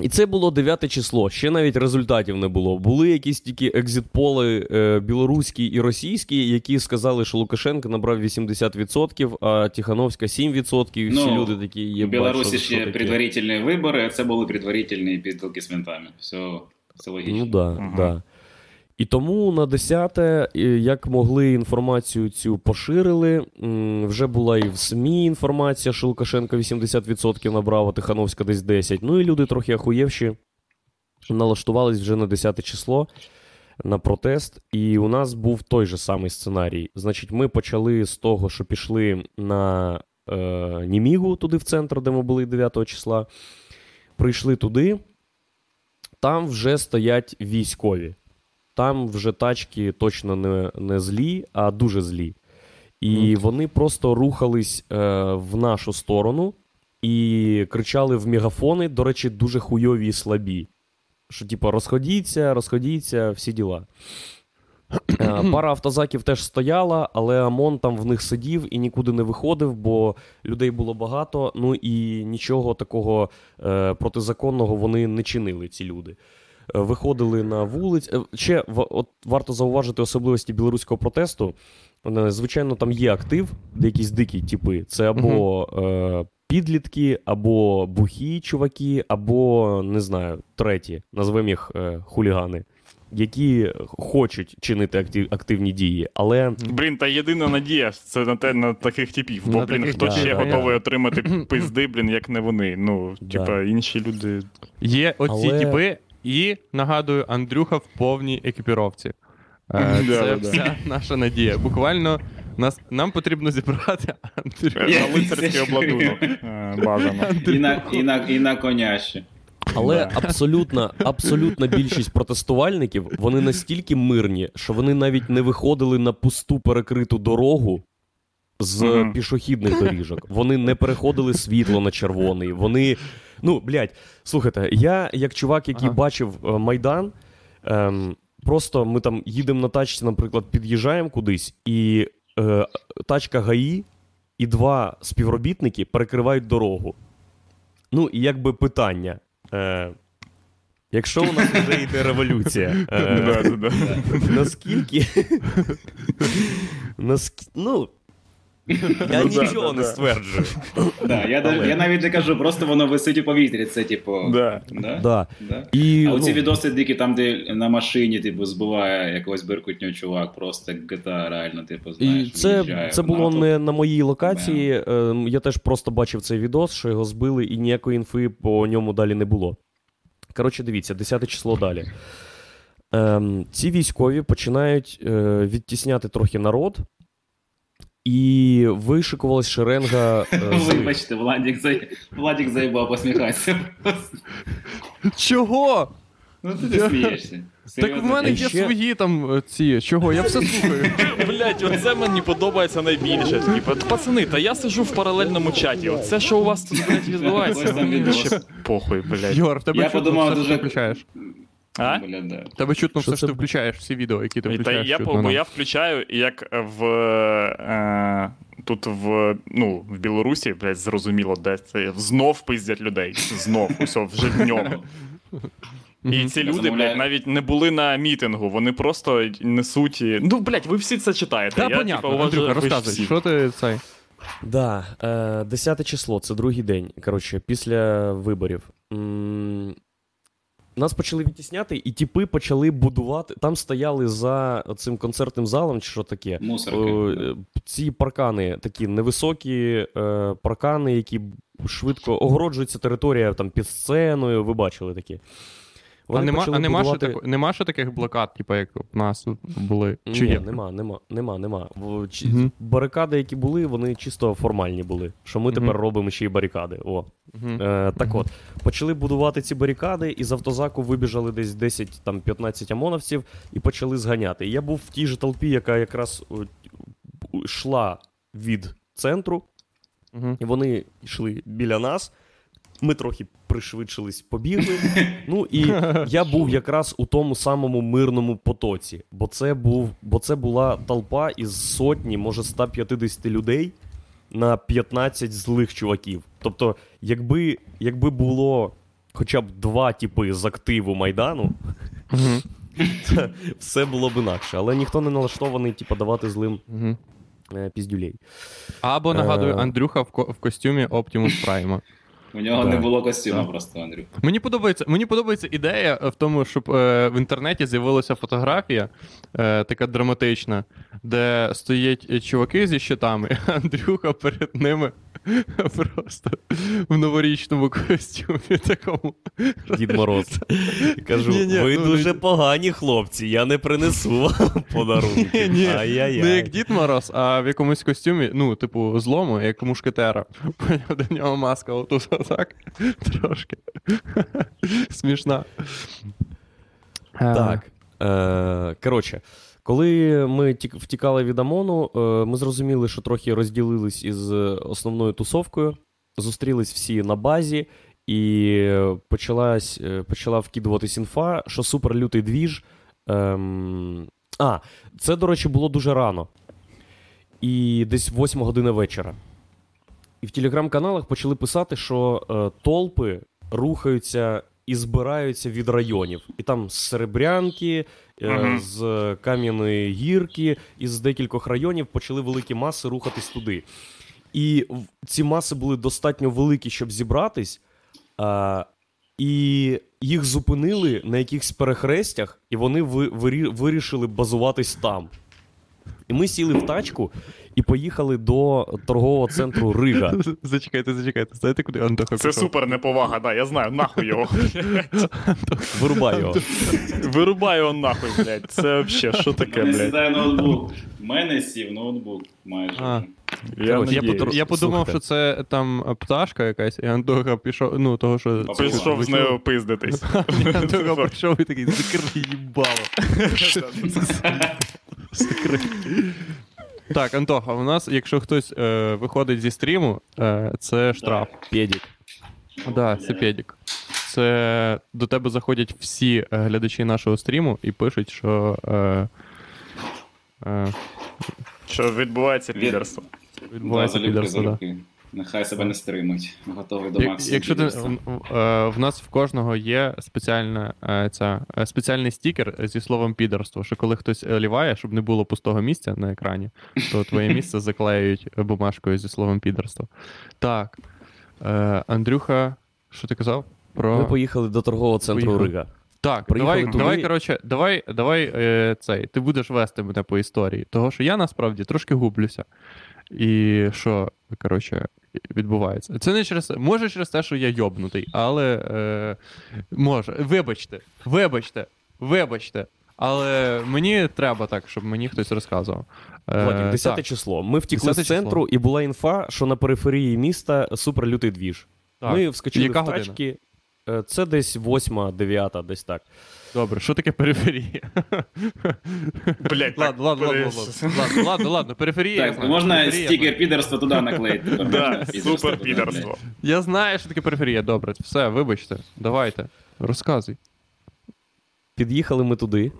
І це було 9 число. Ще навіть результатів не було. Були якісь тільки екзитполи е, білоруські і російські, які сказали, що Лукашенко набрав 80%, а Тихановська 7%. І всі Ну, люди такі є. В Білорусі ще предварительні вибори, а це були предварительні підтилки з ментами. Все, все логічно. Ну да, угу. да. І тому на 10, е, як могли інформацію цю поширили. Вже була і в СМІ інформація, що Лукашенко 80% набрав, а Тихановська десь 10. Ну і люди трохи ахуєвші налаштувались вже на 10 число на протест. І у нас був той же самий сценарій. Значить, ми почали з того, що пішли на е, Німігу, туди в центр, де ми були 9 числа. Прийшли туди. там вже стоять військові. Там вже тачки точно не, не злі, а дуже злі. І вони просто рухались е, в нашу сторону і кричали в мегафони, до речі, дуже хуйові і слабі. Що, типу, розходіться, розходіться, всі діла. Е, Пара автозаків теж стояла, але ОМОН там в них сидів і нікуди не виходив, бо людей було багато. Ну і нічого такого е, протизаконного вони не чинили, ці люди. Е, Виходили на вулиці. Е, Ще в- от варто зауважити особливості білоруського протесту. Е, Звичайно, там є актив, де якісь дикі типи. Це або е, підлітки, або бухі чуваки, або не знаю, треті, назвемо їх е, хулігани, які хочуть чинити актив, активні дії, але Блін, та єдина надія це на те на таких типів. Бо, На блін, таких хто типів, ще понятно. готовий отримати пизди, блін, як не вони. Ну, Да. типа, інші люди. Є оці Але- типи, і нагадую, Андрюха в повній екіпіровці. Е, Да, Це да, вся наша надія. Буквально нас, нам потрібно зібрати Андрюха. На лицарський обладунок. Е, Бажано. І на, і на, і на коня ще. Але абсолютна, абсолютна більшість протестувальників вони настільки мирні, що вони навіть не виходили на пусту перекриту дорогу з Мгм. пішохідних доріжок. Вони не переходили світло на червоний. Вони. Ну, блядь, слухайте, я як чувак, який Ага. бачив е, Майдан, ем, просто ми там їдемо на тачці, наприклад, під'їжджаємо кудись, і е, тачка ГАІ і два співробітники перекривають дорогу. Ну, і якби питання. Е, якщо у нас вже йде революція, е, наскільки. Ну. Я Ну, нічого да, не да. стверджую. Да, я, даже- я навіть не кажу, просто воно висить у повітрі. Це типу. Да. Да? Да. Да? І, А оці ну, відоси дикі, там, де на машині, типу, збиває якогось беркутнього чувак, просто як GTA, реально, типу, знаєш, І це, це було не на моїй локації. Е, Я теж просто бачив цей відос, що його збили, і ніякої інфи по ньому далі не було. Коротше, дивіться, 10 число далі. Ем, ці військові починають е, відтісняти трохи народ, і вишикувалась шеренга. е, Вибачте, Владік, зай... Владік заїбав посміхатися. Чого? Ну ти не смієшся. Так в мене є ще- свої там е, ці. Чого? Я все слухаю. Блять, оце мені подобається найбільше. Типа, пацани, та я сиджу в паралельному чаті. Оце що у вас тут, блядь, відбувається? Мені ще похуй, блядь. Йор, в тебе Я подумав, дуже- включаєш. А? Бля, да. Тебе чутно Що все, що ти включаєш, всі відео, які ти І Та я, чутно бо нам. я включаю, як в е, тут в ну в Білорусі, блядь, зрозуміло, де це знов пиздять людей. Знов, усе вже днем. І ці люди, блядь, навіть не були на мітингу, вони просто несуть. Ну, блядь, ви всі це читаєте. Та я, понятно, типа, уважаю, Андрюха, розказуй, що ти цей. Да, е, 10 число, це другий день. Коротше, після виборів. Нас почали відтісняти, і тіпи почали будувати. Там стояли за цим концертним залом, чи що таке. Мусорки. Е, Ці паркани такі невисокі е, паркани, які швидко огороджується територія там під сценою. Ви бачили такі. А нема, а нема, будувати- тако- нема ще таких блокад, типу, як у нас тут були. Чи Ні, є? нема, нема, нема, нема. Чи- Мгм. Барикади, які були, вони чисто формальні були. Що ми Мгм. тепер робимо ще й барикади. О. Мгм. Е, так от, почали будувати ці барикади, і з автозаку вибіжали десь 10 там 15 ОМОНовців і почали зганяти. Я був в тій же толпі, яка якраз йшла від центру, і вони йшли біля нас. Ми трохи пришвидшились, побігли. Ну і я був якраз у тому самому мирному потоці, бо це був, бо це була толпа із сотні, може 150 людей на 15 злих чуваків. Тобто, якби, якби було хоча б два типи з активу Майдану, це все було б інакше. Але ніхто не налаштований, типу, давати злим е, піздюлей. Або нагадую, Е. Андрюха в, ко- в костюмі Optimus Prime. У нього не було костюма просто, Андрю. Мені подобається, мені подобається ідея в тому, щоб е, в інтернеті з'явилася фотографія, е, така драматична, де стоять е, чуваки зі щитами, Андрюха перед ними Просто в новорічному костюмі такому. Дід Мороз. Кажу, Ні-ні, ви ну, дуже ну, погані хлопці, я не принесу вам подарунки. Ні, ні, Ай-яй-яй. не як Дід Мороз, а в якомусь костюмі, ну, типу, злому, як мушкетера. До нього маска отут отак. Трошки. Смішна. Так. Е, коротше, коли ми втікали від ОМОНу, е, ми зрозуміли, що трохи розділились із основною тусовкою, зустрілись всі на базі, і почалась, е, почала вкидуватись інфа, що суперлютий двіж. Ем... А, це, до речі, було дуже рано. І десь 8 години вечора. І в телеграм-каналах почали писати, що е, толпи рухаються і збираються від районів. І там з Серебрянки, е, з Кам'яної гірки, і з декількох районів почали великі маси рухатись туди. І ці маси були достатньо великі, щоб зібратись. А, і їх зупинили на якихось перехрестях, і вони ви, вирішили базуватись там. І ми сіли в тачку і поїхали до торгового центру Рига. Зачекайте, зачекайте. Знаєте, куди Антоха Це пішов? супер неповага, да, я знаю, нахуй його. Вирубай його. Вирубай його нахуй, блядь. Це взагалі, що таке, блядь? сідає ноутбук. У мене сів ноутбук майже. А. Я, Я, надіюсь. подумав, я подумав, Слухайте. що це там пташка якась, і Антоха пішов, ну, того, що... Прийшов з нею пиздитись. Антоха прийшов і такий, закрий їбало. Закрий. Так, Антоха, у нас, якщо хтось е, виходить зі стріму, е, це штраф. Педік. Да, це педік. Це до тебе заходять всі е, глядачі нашого стріму і пишуть, що е, е, Що відбувається підерство. відбувається лідерство, підерство. Да. Нехай себе не стримуть. Готовий до максимуму. Якщо ти в- е, в нас в кожного є спеціальна е, ця е, спеціальний стікер зі словом підерство, що коли хтось ліває, щоб не було пустого місця на екрані, то твоє місце заклеюють бумажкою зі словом підерство. Так. Андрюха, що ти казав? Про... Ми поїхали до торгового центру Поїхали. Рига. Так, Приїхали давай, туди. давай, коротше, давай, давай е, цей, ти будеш вести мене по історії. Того, що я насправді трошки гублюся. І що, коротше, відбувається. Це не через може через те, що я йобнутий, але е, може. Вибачте, вибачте, вибачте. Але мені треба так, щоб мені хтось розказував. Е, Владик, 10 так, число. Ми втікли з центру, і була інфа, що на периферії міста суперлютий двіж. так. Ми вскочили Яка в тачки. Е, Це десь 8, 9, десь так. Добре, що таке периферія? Блядь, ладно, ладно, ладно, ладно, ладно, ладно, периферія. Так, можна периферія, я стікер підерства туди наклеїти. Да, супер підерство. Я знаю, що таке периферія. Добре, все, вибачте. Давайте. Розказуй. Під'їхали ми туди,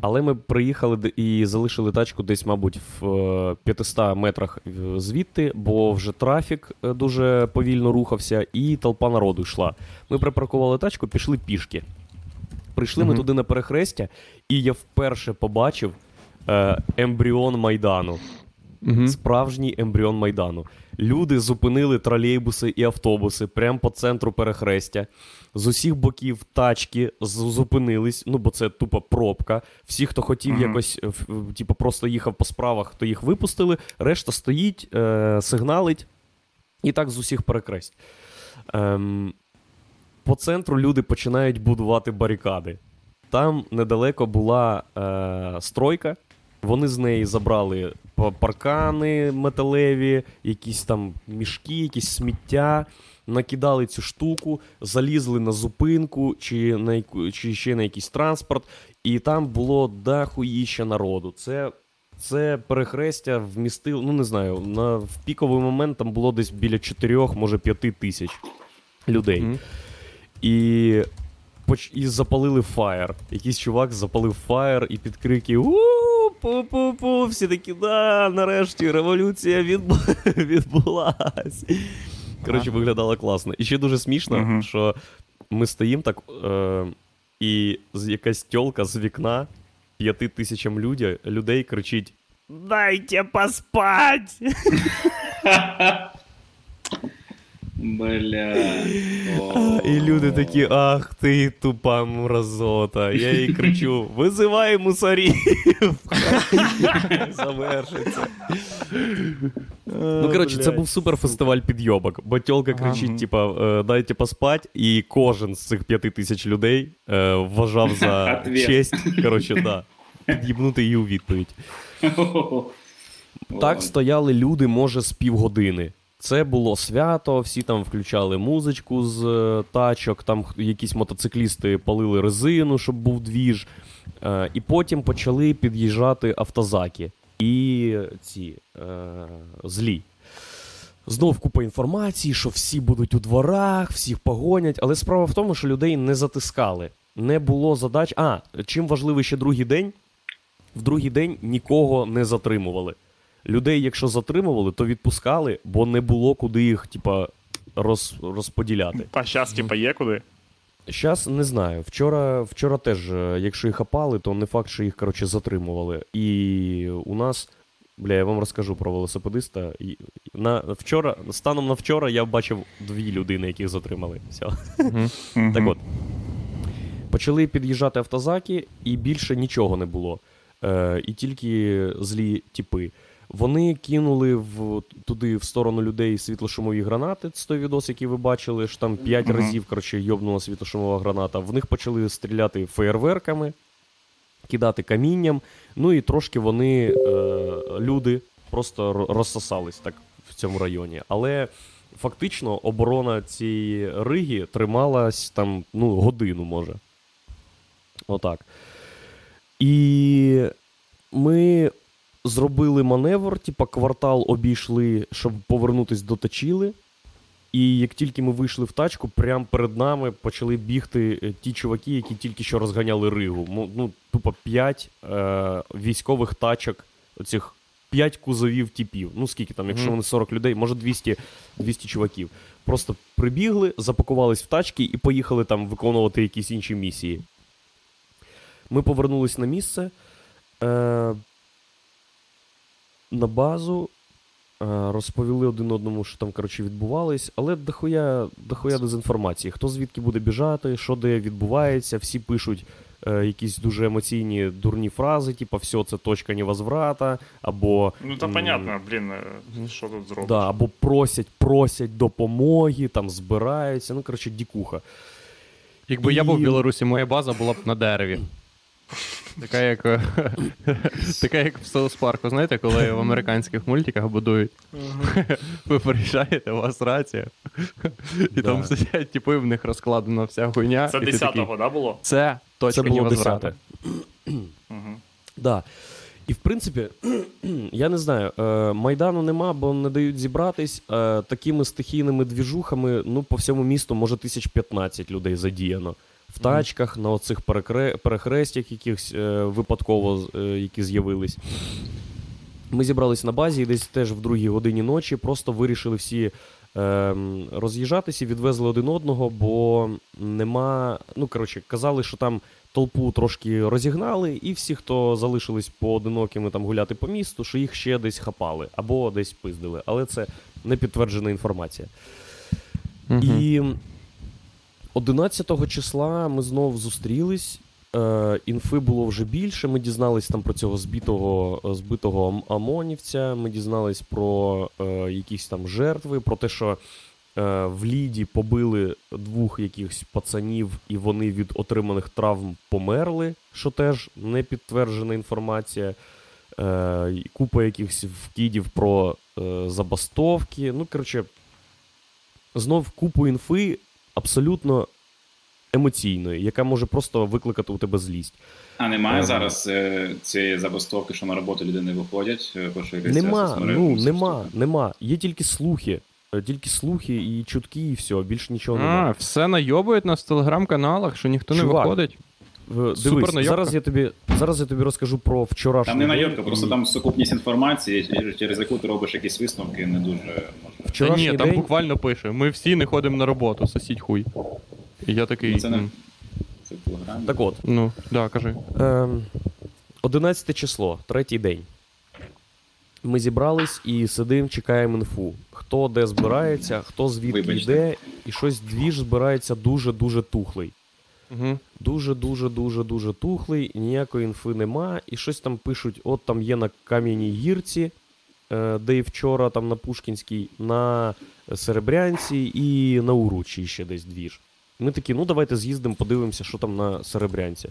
але ми приїхали і залишили тачку десь, мабуть, в е, 500 метрах е, звідти, бо вже трафік е, дуже повільно рухався, і толпа народу йшла. Ми припаркували тачку, пішли пішки. Прийшли ми туди на перехрестя, і я вперше побачив е, ембріон Майдану. Справжній ембріон Майдану. Люди зупинили тролейбуси і автобуси прямо по центру перехрестя. З усіх боків тачки зупинились, ну бо це тупо пробка. Всі, хто хотів Мгм. якось, е, в- типу, просто їхав по справах, то їх випустили. Решта стоїть, е, сигналить. І так з усіх перехресть. Ем, по центру люди починають будувати барикади. Там недалеко була е, стройка. Вони з неї забрали паркани металеві, якісь там мішки, якісь сміття, накидали цю штуку, залізли на зупинку чи, на чи ще на якийсь транспорт, і там було дахуїще народу. Це, це перехрестя вмістило, ну не знаю, на, в піковий момент там було десь біля 4, може 5 тисяч людей. І, поч... і запалили фаєр. Якийсь чувак запалив фаєр і під крики пу-пу-пу, всі такі, да, нарешті революція відбу... відбулась. Коротше, виглядало класно. І ще дуже смішно, Мгм. що ми стоїмо так, е... і якась тьолка з вікна п'яти тисячам людей кричить: Дайте поспать! Бля. А, І люди такі, ах ти тупа мразота. Я їй кричу: визивай мусорів! Завершиться. Ну, коротше, це був супер фестиваль підйобок, бо Ага. кричить, типа, е, дайте поспать, і кожен з цих п'яти тисяч людей е, вважав за Ответ. честь, коротше, да, під'їбнути її у відповідь. Так стояли люди, може, з півгодини. Це було свято, всі там включали музичку з е, тачок, там якісь мотоциклісти палили резину, щоб був двіж. Е, і потім почали під'їжджати автозаки і ці е, злі. Знов купа інформації, що всі будуть у дворах, всіх погонять. Але справа в тому, що людей не затискали. Не було задач. А, чим важливий ще другий день? В другий день нікого не затримували. Людей, якщо затримували, то відпускали, бо не було куди їх, типа, роз, розподіляти. А зараз, типа, є куди? Щас не знаю. Вчора, вчора теж, е, якщо їх хапали, то не факт, що їх коротше затримували. І у нас, бля, я вам розкажу про велосипедиста. На вчора, станом на вчора, я бачив дві людини, яких затримали. Все. Мгм. Так от. Почали під'їжджати автозаки, і більше нічого не було. Е, і тільки злі тіпи. Вони кинули в, туди в сторону людей світлошумові гранати. Це той відос, який ви бачили, що там 5 Мгм. разів коротше, йобнула світлошумова граната. В них почали стріляти феєрверками, кидати камінням. Ну і трошки вони, е, люди, просто розсосались так в цьому районі. Але фактично оборона цієї риги трималась там ну, годину, може. Отак. І ми зробили маневр, типа квартал обійшли, щоб повернутись до Точіли. І як тільки ми вийшли в тачку, прямо перед нами почали бігти е, ті чуваки, які тільки що розганяли Ригу. Ну, тупо 5 е, військових тачок, оцих 5 кузовів типів. Ну скільки там, якщо вони 40 людей, може 200, 200 чуваків. Просто прибігли, запакувались в тачки і поїхали там виконувати якісь інші місії. Ми повернулись на місце. Е, на базу. е, Розповіли один одному, що там коротше, відбувалось, але дохуя, дохуя дезінформації. Хто звідки буде біжати, що де відбувається, всі пишуть е, якісь дуже емоційні дурні фрази, типу все, це точка невозврата, або, Ну, та понятно, блін, е, що тут зробиш. да, або просять, просять допомоги, там збираються. Ну, коротше, дікуха. Якби я був в Білорусі, моя база була б на дереві. Така як, е, така як в Саус Парку, знаєте, коли в американських мультиках будують. Ви приїжджаєте, у вас рація. І там сидять, типу, і в них розкладена вся хуйня. Це і ти 10-го, такий, да, було? Це точка Це було невозврата. 10. Да. І в принципі, я не знаю, е, Майдану нема, бо не дають зібратись. Е, такими стихійними двіжухами, ну, по всьому місту, може, тисяч 15 людей задіяно. В тачках, на оцих перекре... перехрестях, якихось е, випадково е, які з'явились. Ми зібрались на базі і десь теж в другій годині ночі просто вирішили всі ем, роз'їжджатися, відвезли один одного, бо нема. Ну, коротше, казали, що там толпу трошки розігнали, і всі, хто залишились поодинокими там гуляти по місту, що їх ще десь хапали або десь пиздили. Але це не підтверджена інформація. Мгм. І 11 числа ми знов зустрілись. Е, інфи було вже більше. Ми дізнались там про цього збитого, е, збитого ам- ОМОНівця. Ми дізнались про е, якісь там жертви, про те, що в Ліді побили двох якихось пацанів, і вони від отриманих травм померли, що теж не підтверджена інформація. Купа якихось вкидів про забастовки. Ну, коротше, знов купу інфи абсолютно емоційної, яка може просто викликати у тебе злість. А немає Ага. зараз е, цієї забастовки, що на роботу люди не виходять, е, поширюється Нема, ну нема, нема. Є тільки слухи. Е, Тільки слухи і чутки, і все, більше нічого А, немає. все найобують нас в телеграм-каналах, що ніхто не виходить. В- супер зараз я тобі зараз я тобі розкажу про вчорашній Там не день найобка, просто там сукупність інформації, через- через яку ти робиш якісь висновки, не дуже можна. Та вчорашній ні, там день... буквально пише: ми всі не ходимо на роботу, сосіть хуй. І я такий. Ну, це не це. Так от, Ну, да, кажи. Ем, 11 число, третій день. Ми зібрались і сидимо, чекаємо інфу. Хто де збирається, хто звідки Вибачте. йде, і щось двіж збирається дуже-дуже тухлий. Угу. Дуже, дуже, дуже, дуже тухлий, ніякої інфи нема. І щось там пишуть: от там є на Кам'яній гірці, е, де і вчора там на Пушкінській, на Серебрянці і на Уручі ще десь двіж. Ми такі, ну давайте з'їздимо, подивимося, що там на Серебрянці.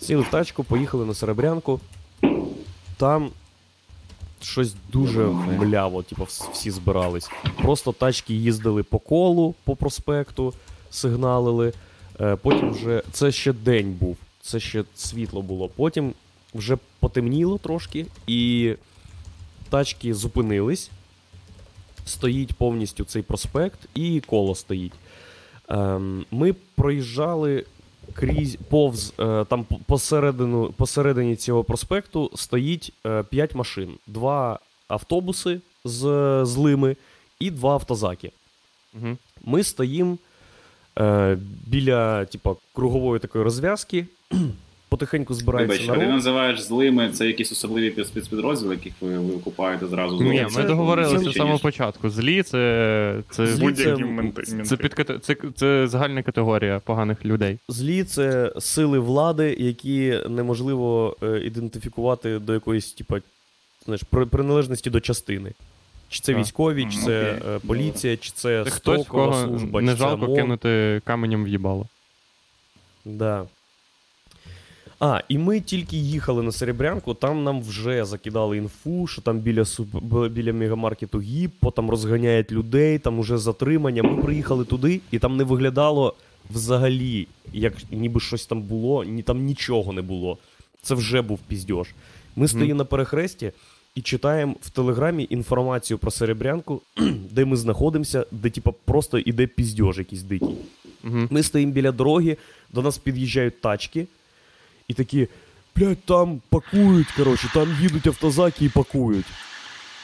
Сіли в тачку, поїхали на Серебрянку. Там щось дуже мляво, типу, всі збирались. Просто тачки їздили по колу, по проспекту, сигналили. Е, Потім вже це ще день був, це ще світло було. Потім вже потемніло трошки, і тачки зупинились. Стоїть повністю цей проспект, і коло стоїть. Ем, ми проїжджали крізь повз е, там посередину, посередині цього проспекту стоїть е, 5 машин: два автобуси з злими і два автозаки. Угу. Ми стоїмо е, біля типа, кругової такої розв'язки. Потихеньку збирається Вибач, а ти називаєш злими, це якісь особливі спецпідрозділи, яких ви, ви окупаєте зразу з Ні, ми це- договорилися це- з самого початку. Злі це, це, Злі Будь-які це- менти. це, підкате- це, це загальна категорія поганих людей. Злі це сили влади, які неможливо е, ідентифікувати до якоїсь, типа, знаєш, при- приналежності до частини. Чи це військові, чи це окей. е, поліція, чи це хтось, стокова кого служба, не чи це жалко ОМОН. кинути каменем в їбало. Да. А, і ми тільки їхали на Серебрянку, там нам вже закидали інфу, що там біля суп- біля мегамаркету Гіппо, там розганяють людей, там уже затримання. Ми приїхали туди, і там не виглядало взагалі, як ніби щось там було, ні там нічого не було. Це вже був піздьош. Ми стоїмо на перехресті і читаємо в телеграмі інформацію про Серебрянку, де ми знаходимося, де типа просто іде піздьош якийсь дикий. Угу. Ми стоїмо біля дороги, до нас під'їжджають тачки, і такі, блядь, там пакують, коротше, там їдуть автозаки і пакують.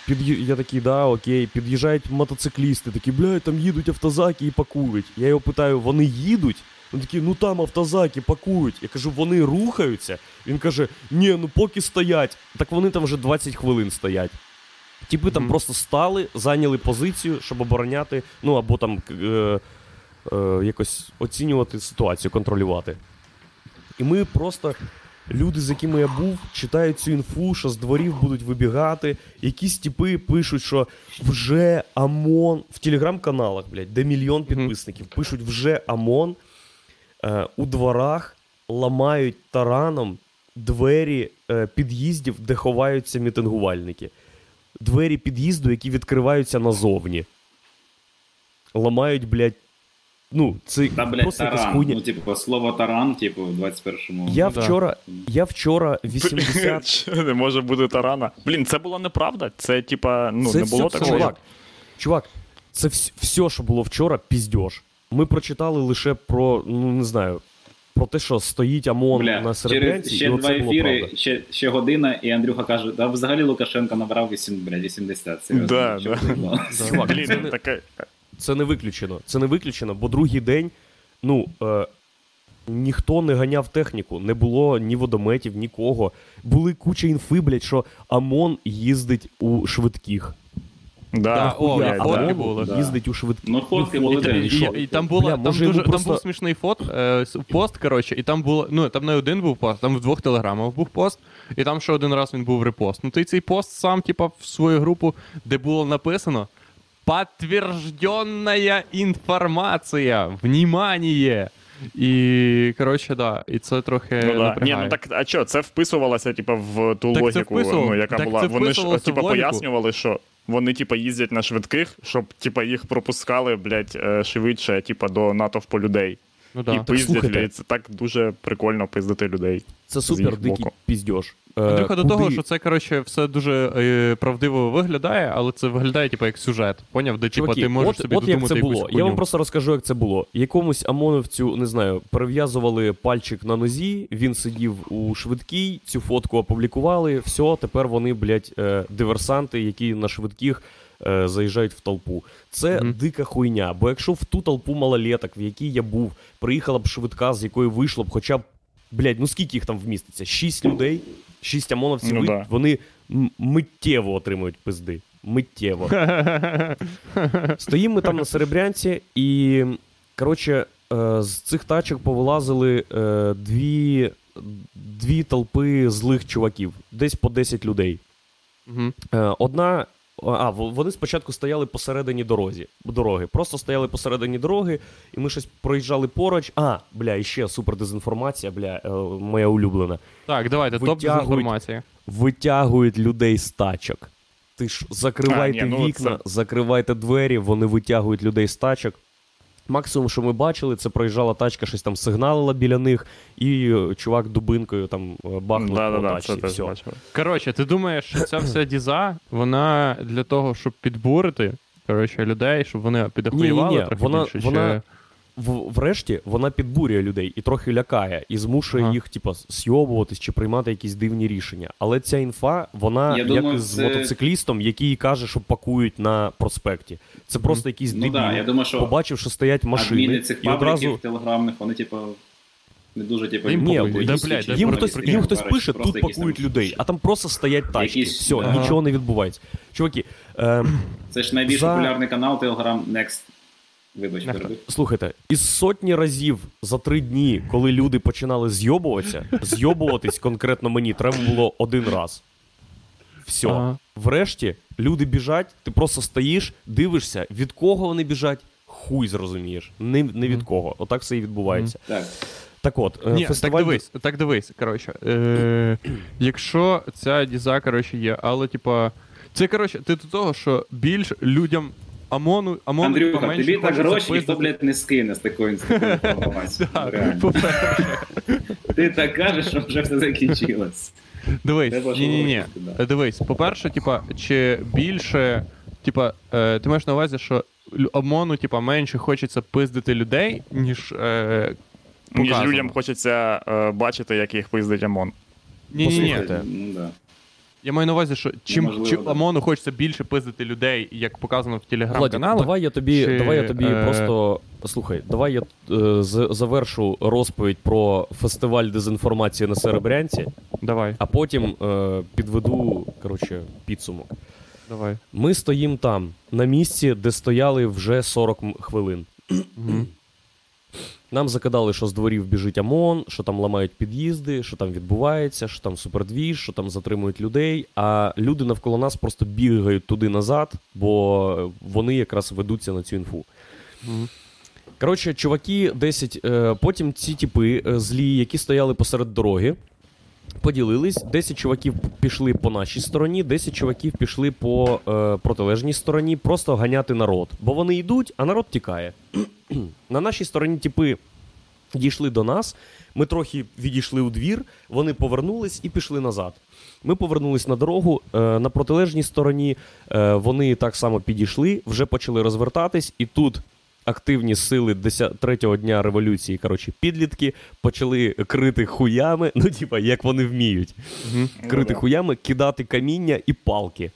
Під'ї... Я такий, да, окей, під'їжджають мотоциклісти, такі, блядь, там їдуть автозаки і пакують. Я його питаю, вони їдуть? Він такий, ну там автозаки пакують. Я кажу, вони рухаються. Він каже, ні, ну поки стоять. Так вони там вже 20 хвилин стоять. Типи там просто стали, зайняли позицію, щоб обороняти, ну або там е, е, якось оцінювати ситуацію, контролювати. І ми просто, люди, з якими я був, читають цю інфу, що з дворів будуть вибігати. Якісь типи пишуть, що вже ОМОН в телеграм-каналах, блядь, де мільйон підписників, пишуть вже ОМОН е, у дворах ламають тараном двері е, під'їздів, де ховаються мітингувальники. Двері під'їзду, які відкриваються назовні. Ламають, блядь. Ну, це Та, блядь, просто якась таран. хуйня. Ну, типу, слово таран, типу, в 21-му. Я Ну, да. вчора, я вчора 80... Не може бути тарана. Блін, це була неправда. Це, типа, ну, це не було все, такого. чувак, чувак, це вс- все, що було вчора, піздьош. Ми прочитали лише про, ну не знаю, про те, що стоїть ОМОН Бля, на Серебрянці, ще і два ефіри, ще, ще година, і Андрюха каже, да взагалі Лукашенко набрав 8, бля, 80. Серйозно, Да, що да. Блін, це не- таке. Це не виключено. Це не виключено, бо другий день, ну, е, ніхто не ганяв техніку, не було ні водометів, нікого. Були куча інфи, блядь, що ОМОН їздить у швидких. Да, Да, о, Хуя, фотки були. Їздить у швидких. Ну, фотки були, І, і що? і, і там було Бля, там, може, дуже, йому там просто- був смішний фот, е, с- пост, коротше, і там було. Ну, там не один був пост, там в двох телеграмах був пост, і там ще один раз він був репост. Ну, ти цей пост сам, типа, в свою групу, де було написано Подтвержденная інформація. Внимание! І, коротше, да, і це трохи Ну, да. Ні, ну так, а що, це вписувалося, типа, в ту Так логіку, вписувало- ну, яка так була. це Вони ж типа пояснювали, що вони, типа, їздять на швидких, щоб типа їх пропускали, блядь, е, швидше, типа, до натовпу людей. Ну, І да. пиздять слухайте. Це так дуже прикольно пиздити людей. Це супер дикий боку. піздьош. Е, Андрюха, до куди- того, що це, коротше, все дуже е, правдиво виглядає, але це виглядає, типу, як сюжет. Поняв? Де, типу, ти можеш от, собі от як це було. Я вам просто розкажу, як це було. Якомусь ОМОНовцю, не знаю, перев'язували пальчик на нозі, він сидів у швидкій, цю фотку опублікували, все, тепер вони, блядь, е, диверсанти, які на швидких е, заїжджають в толпу. Це Мгм. дика хуйня. Бо якщо в ту толпу малолеток, в якій я був, приїхала б швидка, з якої вийшло б хоча б Блядь, ну скільки їх там вміститься? Шість людей, шість ОМОНовців, Ну ви- да. вони м- миттєво отримують пизди. Миттєво. Стоїмо ми там на Серебрянці, і коротше, е, з цих тачок повилазили е, дві, дві толпи злих чуваків, десь по 10 людей. Е, Одна. А, вони спочатку стояли посередині дорозі, дороги. Просто стояли посередині дороги, і ми щось проїжджали поруч. А, бля, і ще супер дезінформація, бля, е, моя улюблена. Так, давайте, топ Витягують. Витягують людей з тачок. Ти ж закривайте А, ні, ну, вікна, це- закривайте двері, вони витягують людей з тачок. Максимум, що ми бачили, це проїжджала тачка, щось там сигналила біля них, і е, чувак дубинкою там е, бахнув Да, да, по да, тачці. це Все. Коротше, ти думаєш, що ця вся діза, вона для того, щоб підбурити коротше, людей, щоб вони підохуювали трохи вона- більше, вона- чи... В, врешті вона підбурює людей і трохи лякає, і змушує Ага. їх, типа, сйобуватись чи приймати якісь дивні рішення. Але ця інфа, вона Я як думаю, з це- мотоциклістом, який каже, що пакують на проспекті. Це просто якийсь Ну дебіл. так, я думаю, що Побачив, що стоять машини, адміни цих і пабліків одразу телеграмних, вони, типу, не дуже, типу, Їм Ні, похуй. да, Да, блядь, їм хтось, прикинь, їм хтось пише, тут пакують там людей, а там просто стоять тачки. Якісь, Все, ага. нічого не відбувається. Чуваки, е, Це ж найбільш За- популярний канал Telegram Next. Вибач, перебив. Слухайте, із сотні разів за три дні, коли люди починали зйобуватися, зйобуватись конкретно мені треба було один раз. Все. Ага. Врешті люди біжать, ти просто стоїш, дивишся, від кого вони біжать, хуй зрозумієш. Не, не від кого. Отак все і відбувається. Так. Так от, е, Ні, фестиваль. так дивись, так дивись, коротше. Е, якщо ця діза, коротше, є, але, типа, це, коротше, ти до того, що більш людям ОМОНу, ОМОНу Андрюха, менше тобі так гроші ніхто, блядь, не скине з такою з такою інформацією. Так, Реально. по-перше. Ти так кажеш, що вже все закінчилось. Дивись, ні, ні, ні. Дивись, по-перше, типа, чи більше, типа, е, ти маєш на увазі, що ОМОНу, типа, менше хочеться пиздити людей, ніж. Е, Ніж людям хочеться е, бачити, як їх пиздить ОМОН. ні, Я маю на увазі, що чим, да. ОМОНу хочеться більше пиздити людей, як показано в телеграм-каналах. давай я тобі, чи, давай я тобі е, просто слухай, давай я е, завершу розповідь про фестиваль дезінформації на Серебрянці, Давай, а потім е, підведу коротше, підсумок. давай. Ми стоїмо там, на місці, де стояли вже 40 хвилин. Нам закидали, що з дворів біжить ОМОН, що там ламають під'їзди, що там відбувається, що там супердвіж, що там затримують людей. А люди навколо нас просто бігають туди назад, бо вони якраз ведуться на цю інфу. Мгм. Коротше, чуваки, 10, е, потім ці типи е, злі, які стояли посеред дороги, поділились. 10 чуваків пішли по нашій стороні, 10 чуваків пішли по е, протилежній стороні, просто ганяти народ. Бо вони йдуть, а народ тікає. На нашій стороні типи дійшли до нас. Ми трохи відійшли у двір, вони повернулись і пішли назад. Ми повернулись на дорогу. Е, на протилежній стороні е, вони так само підійшли, вже почали розвертатись, і тут активні сили 10, третього дня революції, коротше, підлітки почали крити хуями, ну, типа, як вони вміють. Мгм. Крити хуями, кидати каміння і палки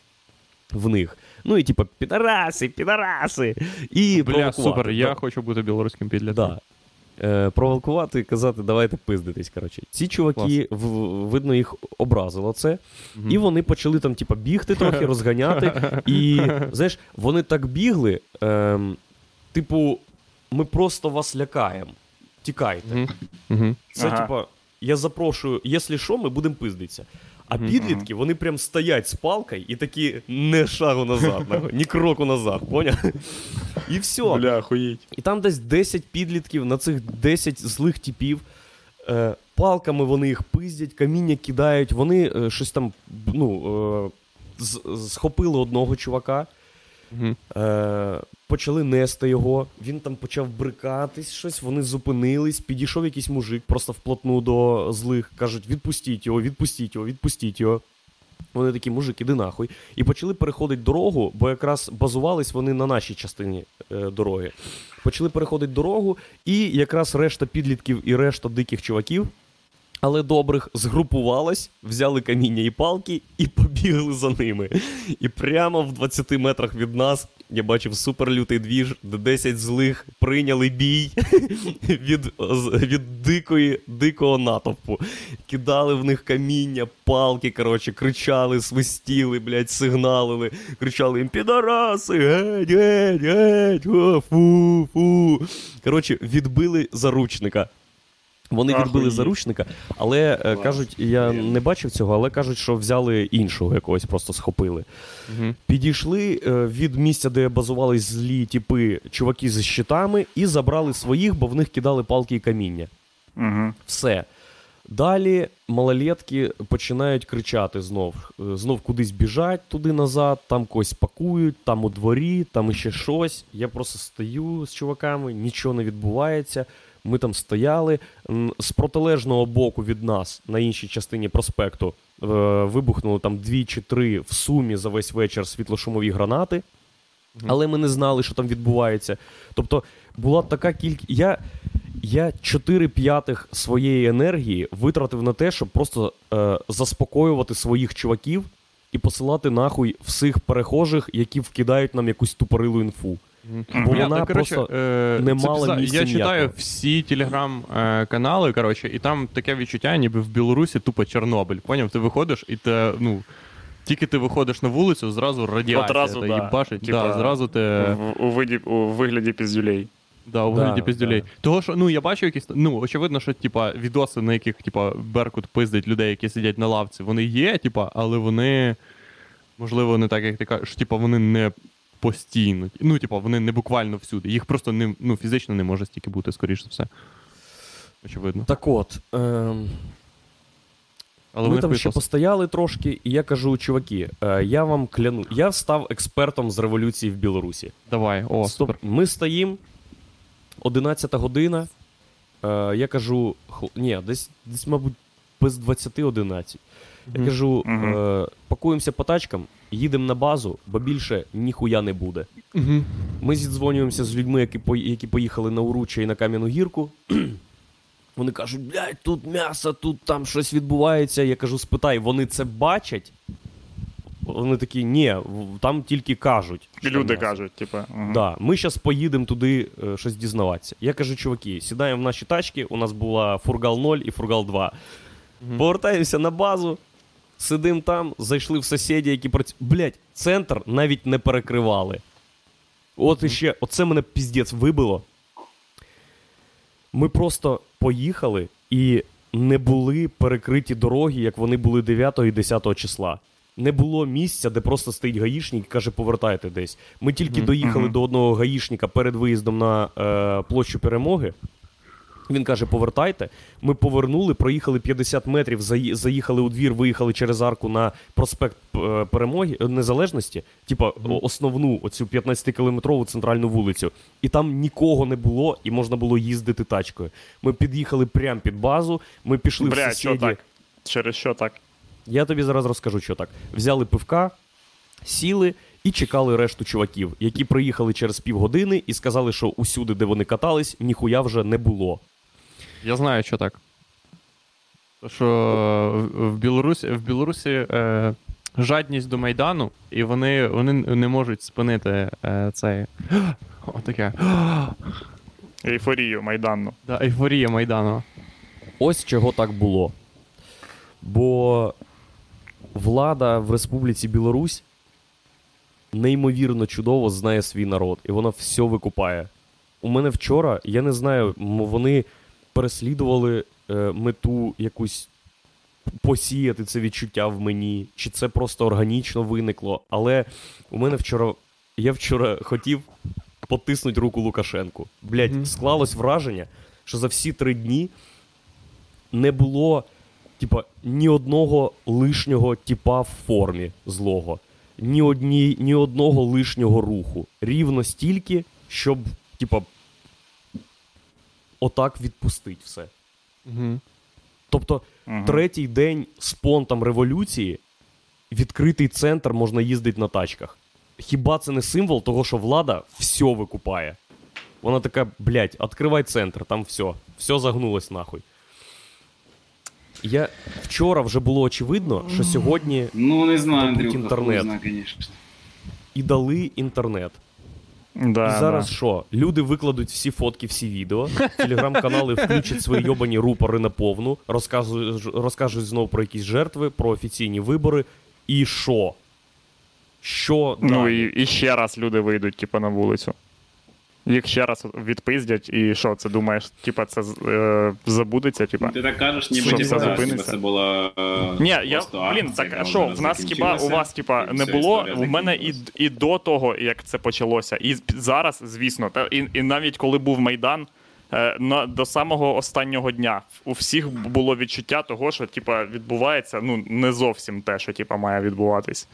в них. Ну і типа, підараси, підараси. І Бля, супер, я Да. хочу бути білоруським підлітком. Да. Е, провокувати і казати, давайте пиздитись. Коротше. Ці чуваки, в, видно, їх образило це. Мгм. І вони почали там, типа, бігти трохи, розганяти. І знаєш, вони так бігли. Ем, типу, ми просто вас лякаємо. Тікайте. Це, Ага. типа, я запрошую, якщо що, ми будемо пиздитися. А підлітки, вони прям стоять з палкою і такі не шагу назад, ні кроку назад, поняв? І все. Бля, охуєть. І там десь 10 підлітків на цих 10 злих типів. Е, палками вони їх пиздять, каміння кидають, вони е, щось там ну, е, з- схопили одного чувака, Е, почали нести його. Він там почав брикатись, щось, вони зупинились, підійшов якийсь мужик просто вплотну до злих. Кажуть, відпустіть його, відпустіть його, відпустіть його. Вони такі, мужик, іди нахуй. І почали переходити дорогу, бо якраз базувались вони на нашій частині е, дороги. Почали переходити дорогу, і якраз решта підлітків і решта диких чуваків, але добрих, згрупувалась, взяли каміння і палки і побігли за ними. І прямо в 20 метрах від нас я бачив суперлютий двіж, де 10 злих прийняли бій від, від дикої, дикого натовпу. Кидали в них каміння, палки, коротше, кричали, свистіли, блядь, сигналили, кричали їм підараси, геть, геть, геть, фу, фу. Коротше, відбили заручника. Вони відбили заручника, але е, Клас. кажуть, я не бачив цього, але кажуть, що взяли іншого якогось, просто схопили. Мгм. Підійшли е, від місця, де базувались злі типи, чуваки з щитами, і забрали своїх, бо в них кидали палки і каміння. Угу. Все. Далі малолетки починають кричати знов. Е, Знов кудись біжать туди назад, там когось пакують, там у дворі, там іще щось. Я просто стою з чуваками, нічого не відбувається. Ми там стояли. З протилежного боку від нас, на іншій частині проспекту, е, вибухнули там дві чи три в сумі за весь вечір світлошумові гранати. Але ми не знали, що там відбувається. Тобто була така кількість. Я, я 4 п'ятих своєї енергії витратив на те, щоб просто е, заспокоювати своїх чуваків і посилати нахуй всіх перехожих, які вкидають нам якусь тупорилу інфу. Бо Я, вона коротше, просто е, не мала місця Я читаю всі телеграм-канали, коротше, і там таке відчуття, ніби в Білорусі тупо Чорнобиль. Поняв? Ти виходиш і те, ну. Тільки ти виходиш на вулицю, зразу радіація. Одразу, та да. їбашить. Типа, да, зразу ти. В, у, виді, у вигляді піздюлей. Да, у Да, вигляді піздюлей. да. Того, що ну я бачу якісь. Ну, очевидно, що типа відоси, на яких типа Беркут пиздить людей, які сидять на лавці, вони є, типа, але вони. Можливо, не так, як ти кажеш, типа вони не постійно. Ну, типа, вони не буквально всюди. Їх просто не, ну, фізично не може стільки бути, скоріш за все. Очевидно. Так от. Ем, Але ми там ще випуск. постояли трошки, і я кажу, чуваки, е, я вам кляну. Я став експертом з революції в Білорусі. Давай, о, Стоп, супер. ми стоїмо, 11 година. Е, я кажу, хл- ні, десь, десь, мабуть, без 20-11. Я Мгм. кажу, Мгм. е, пакуємося по тачкам, їдемо на базу, бо більше ніхуя не буде. Ми зідзвонюємося з людьми, які, по- які поїхали на Уруччя і на Кам'яну гірку. Вони кажуть, блядь, тут м'ясо, тут там щось відбувається. Я кажу, спитай, вони це бачать? Вони такі, ні, в- там тільки кажуть. що Люди м'ясо». кажуть, типа. угу. Да, ми зараз поїдемо туди е, щось дізнаватися. Я кажу, чуваки, сідаємо в наші тачки. У нас була фургал 0 і фургал 2. Повертаємося на базу, сидимо там, зайшли в сусіді, які працюють. Блять, центр навіть не перекривали. От іще, оце мене піздець вибило. Ми просто поїхали і не були перекриті дороги, як вони були 9 і 10 числа. Не було місця, де просто стоїть гаїшник і каже, повертайте десь. Ми тільки доїхали Мгм. до одного гаїшника перед виїздом на е, площу перемоги. Він каже: повертайте. Ми повернули, проїхали 50 метрів, заїхали у двір, виїхали через арку на проспект е, Перемоги е, Незалежності, типа основну оцю 15-кілометрову центральну вулицю. І там нікого не було, і можна було їздити тачкою. Ми під'їхали прямо під базу. Ми пішли в Бля, що так? Через що так? Я тобі зараз розкажу, що так. Взяли пивка, сіли і чекали решту чуваків, які приїхали через півгодини і сказали, що усюди, де вони катались, ніхуя вже не було. Я знаю, що так. То, Що в- в Білорусі, в Білорусі е, жадність до Майдану, і вони, вони не можуть спинити е, цей. Отаке. Ейфорію майданну. Да, ейфорія Майдану. Ось чого так було. Бо влада в Республіці Білорусь неймовірно чудово знає свій народ, і вона все викупає. У мене вчора, я не знаю, вони переслідували е, мету якусь посіяти це відчуття в мені, чи це просто органічно виникло. Але у мене вчора, я вчора хотів потиснути руку Лукашенку. Блять, Мгм. склалось враження, що за всі три дні не було, типа, ні одного лишнього типа в формі злого, ні, одні, ні одного лишнього руху. Рівно стільки, щоб, типа, отак відпустить все. Угу. Тобто, Мгм. третій день спонтом революції, відкритий центр можна їздити на тачках. Хіба це не символ того, що влада все викупає? Вона така, блядь, відкривай центр, там все, все загнулось нахуй. Я вчора вже було очевидно, що сьогодні Ну, не знаю, Андрюха, інтернет. знає, звісно. і дали інтернет. Да, І зараз да. що? Люди викладуть всі фотки, всі відео, телеграм-канали включать свої йобані рупори на повну, розказують, розкажуть знову про якісь жертви, про офіційні вибори. І що? Що Ну далі? і, і ще раз люди вийдуть, типу, на вулицю. Їх ще раз відпиздять, і що, це думаєш, типа, це е, забудеться, типа? Ти так кажеш, ніби Що, все да, зупиниться? це була. е, Ні, я блін, так а що, в нас хіба у вас, типа, не було у мене і, і до того, як це почалося, і зараз, звісно, та і, і навіть коли був майдан. Е, На, до самого останнього дня у всіх було відчуття того, що типа відбувається ну не зовсім те, що типа має відбуватись.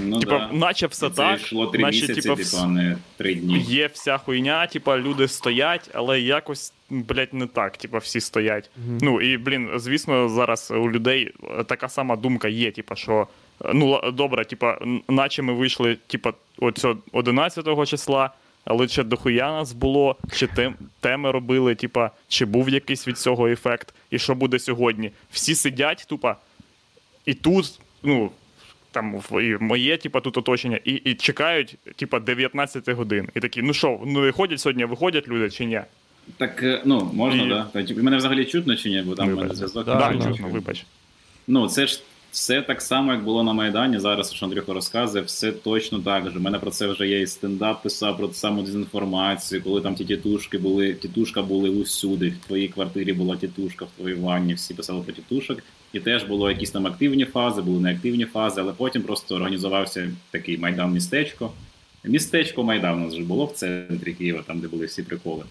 Ну, типа, да. наче все це так, йшло три наче, місяці, типа, типу, вс- а не три дні. Є вся хуйня, типа, люди стоять, але якось, блядь, не так, типа, всі стоять. Ну і, блін, звісно, зараз у людей така сама думка є, типа, що. Ну, добре, типа, наче ми вийшли, типа, оцього 11 числа, але чи дохуя нас було, чи тем, теми робили, типа, чи був якийсь від цього ефект, і що буде сьогодні? Всі сидять, тупа, і тут, ну, там і моє, типа, тут оточення, і, і чекають, типа, 19 годин. І такі, ну що, ну виходять сьогодні, виходять люди чи ні? Так, е, ну, можна, І- да? Типу, Мене взагалі чутно чи ні, бо там в мене зв'язок. Да, да. чутно, вибач. Ну, це ж все так само, як було на Майдані. Зараз, що Андрюха розказує, все точно так же. У мене про це вже є і стендап писав про саму дезінформацію, коли там ті тітушки були, тітушка були усюди. В твоїй квартирі була тітушка, в твоїй ванні, всі писали про тітушок. І теж було якісь там активні фази, були неактивні фази, але потім просто організувався такий майдан містечко. Містечко Майдан у нас вже було в центрі Києва, там де були всі приколи.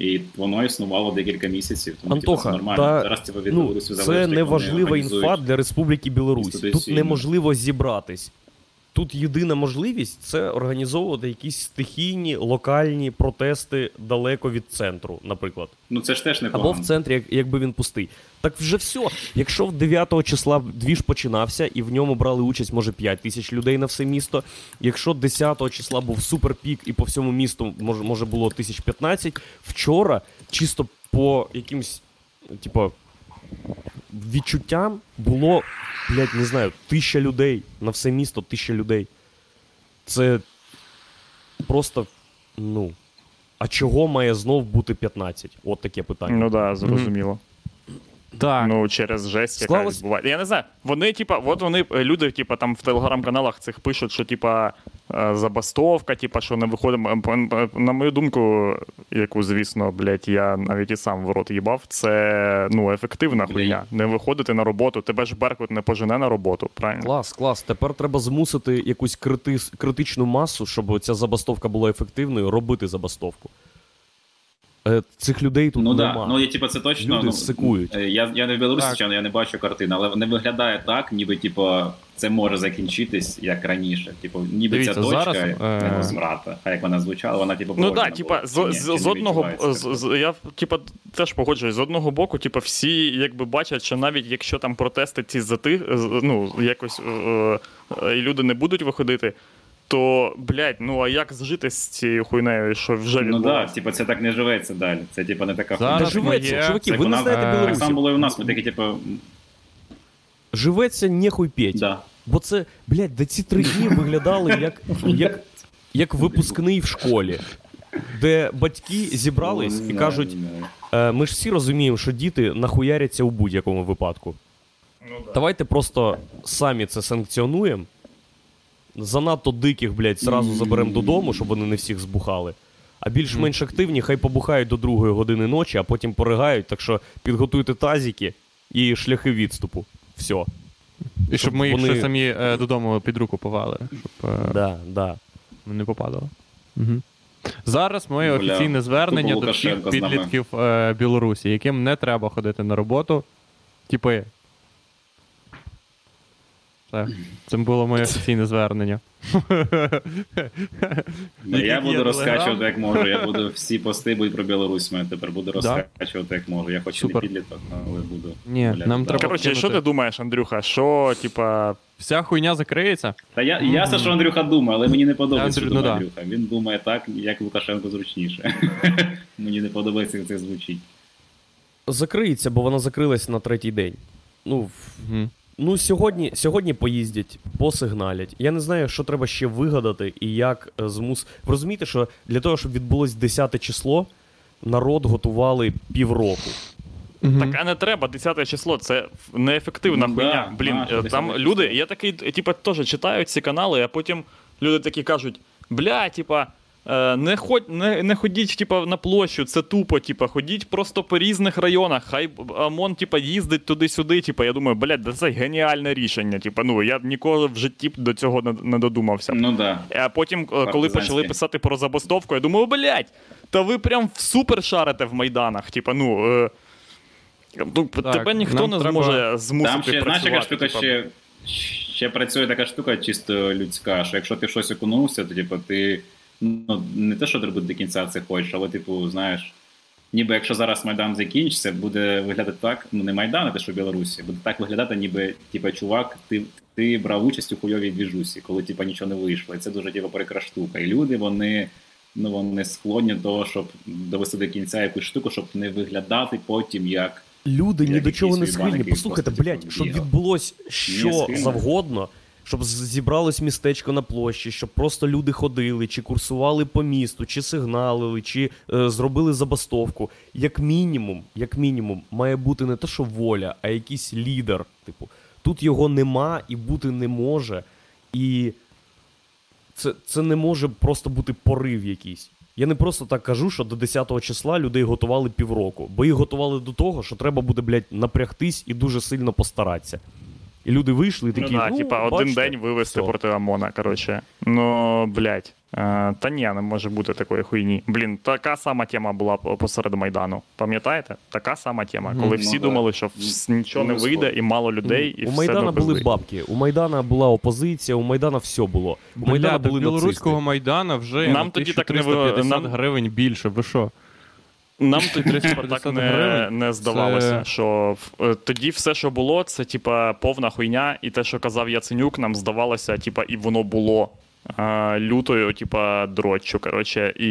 І воно існувало декілька місяців. Тому типу, Антоха, нормально. та, Зараз типу, від Ну, Білорусі це неважлива інфа для Республіки Білорусь. Тут неможливо зібратись. Тут єдина можливість це організовувати якісь стихійні локальні протести далеко від центру, наприклад. Ну це ж теж Або непогано. в центрі, як, якби він пустий. Так вже все. Якщо в 9 числа двіж починався і в ньому брали участь, може, 5 тисяч людей на все місто. Якщо 10 числа був суперпік і по всьому місту може, може було 1015, вчора чисто по якимсь, типу, відчуттям було, блядь, не знаю, тисяча людей на все місто, тисяча людей. Це просто, ну. А чого має знов бути 15? От таке питання. Ну так, да, зрозуміло. Так. Ну, через жесть, яка Склалось- відбувається. Я не знаю. Вони, типа, от вони, е, люди, типа, там в телеграм-каналах цих пишуть, що, типа, е, забастовка, типа, що не виходимо. М, м, м, На мою думку, яку, звісно, блядь, я навіть і сам в рот їбав, це ну, ефективна хуйня. Не виходити на роботу, тебе ж Беркут не пожене на роботу, правильно? Клас, клас. Тепер треба змусити якусь крити... критичну масу, щоб ця забастовка була ефективною, робити забастовку. Е, цих людей тут Ну нема. да, ну і типу, це точно. Люди ну, сикують. е, Я, я не в Білорусі, Так. я не бачу картин, але не виглядає так, ніби типу, це може закінчитись як раніше. Типу, ніби Дивіться, ця точка зараз, е, не. А як вона звучала, вона типу Ну так, типа, з, з, з одного з, з, я типа теж погоджуюсь, з одного боку, типа, всі якби бачать, що навіть якщо там протести ці зати, з- ну, якось е, е, і люди не будуть виходити, то, блядь, ну а як зжити з цією хуйнею, що вже Ну відбулося? так, типу, це так не живеться далі. Це типу не така Зараз Та хуйня. живеться, моє- чуваки, Це ви не вона- знаєте Так само було і у нас, ми такі, типу, Живеться нехуй п'ять. да. Бо це, блядь, да ці три дні виглядали як, як, як випускний в школі, де батьки зібрались Ну, і кажуть. Е, ми ж всі розуміємо, що діти нахуяряться у будь-якому випадку. Давайте просто самі це санкціонуємо. Занадто диких, блядь, зразу заберемо додому, щоб вони не всіх збухали. А більш-менш активні, хай побухають до другої години ночі, а потім поригають. Так що підготуйте тазики і шляхи відступу. Все. І щоб ми їх вони- ще самі е, додому під руку повали, щоб е, Да, да. не попадало. Угу. Зараз моє Бля, офіційне звернення до всіх підлітків е, Білорусі, яким не треба ходити на роботу. Типи. Все. Це було моє офіційне звернення. Ну, я буду розкачувати як можу. Я буду всі пости будуть про Білорусь. Мене тепер буду розкачувати як можу. Я хоч і не підліток, але буду. Ні, нам треба- Коротше, що ти думаєш, Андрюха? Що, типа, Вся хуйня закриється. Та я, ясно, що Андрюха думає, але мені не подобається, Андрю- що ну думає да. Андрюха. Він думає так, як Лукашенко зручніше. мені не подобається, як це звучить. Закриється, бо вона закрилась на третій день. Ну, Угу. Ну, сьогодні, сьогодні поїздять, посигналять. Я не знаю, що треба ще вигадати і як е, змус. Ви розумієте, що для того, щоб відбулось 10 число, народ готували півроку. Мгм. Так, а не треба, 10 число, це неефективна Ну, хуйня. да, Блін, нащо е, 10 там люди, я такий, типа, теж читаю ці канали, а потім люди такі кажуть: бля, типа. Е, Не, ходь, не, не ходіть типа, на площу, це тупо, типа, ходіть просто по різних районах. Хай ОМОН типа, їздить туди-сюди. Типа, я думаю, блядь, да це геніальне рішення. Типа, ну я б ніколи в житті до цього не, не додумався. Ну да. А потім, е, коли почали писати про забастовку, я думав, блядь, та ви прям супер шарите в майданах. Типа, ну. Е, ну тебе ніхто не треба- зможе змусити Там ще, знаєш, яка штука ще, ще працює така штука чисто людська, що якщо ти щось окунувся, то типу, ти ну, не те, що зробити до кінця це хочеш, але, типу, знаєш, ніби якщо зараз Майдан закінчиться, буде виглядати так, ну не Майдан, а те, що в Білорусі, буде так виглядати, ніби, типу, чувак, ти, ти брав участь у хуйовій двіжусі, коли типу, нічого не вийшло. І це дуже типу, прикра штука. І люди, вони. Ну, вони склонні до того, щоб довести до кінця якусь штуку, щоб не виглядати потім як Люди ні до чого не схильні. Послухайте, блядь, щоб відбулось що завгодно, щоб зібралось містечко на площі, щоб просто люди ходили, чи курсували по місту, чи сигналили, чи е, зробили забастовку. Як мінімум, як мінімум, має бути не те, що воля, а якийсь лідер. Типу, тут його нема і бути не може. І це, це не може просто бути порив якийсь. Я не просто так кажу, що до 10 числа людей готували півроку, бо їх готували до того, що треба буде, блядь, напрягтись і дуже сильно постаратися. І люди вийшли і такі. Ну, да, ну, типа, один день вивести все. проти ОМОНа, коротше. Ну, блядь. Е, та ні, не може бути такої хуйні. Блін, така сама тема була посеред Майдану. Пам'ятаєте? Така сама тема. Коли Ну, всі да. думали, що нічого не Ну, вийде, і мало людей, і у все Майдана були пизди. бабки, у Майдана була опозиція, у Майдана все було. У Майдана Бля, до були білоруського нацисти. майдана вже Нам тоді так не 1350 ви- гривень більше. Ви що? Нам тоді типа, 350 так не, не здавалося, Це- що е, тоді все, що було, це типа повна хуйня, і те, що казав Яценюк, нам здавалося, типа, і воно було е, лютою, типа, дроччю. Коротше, і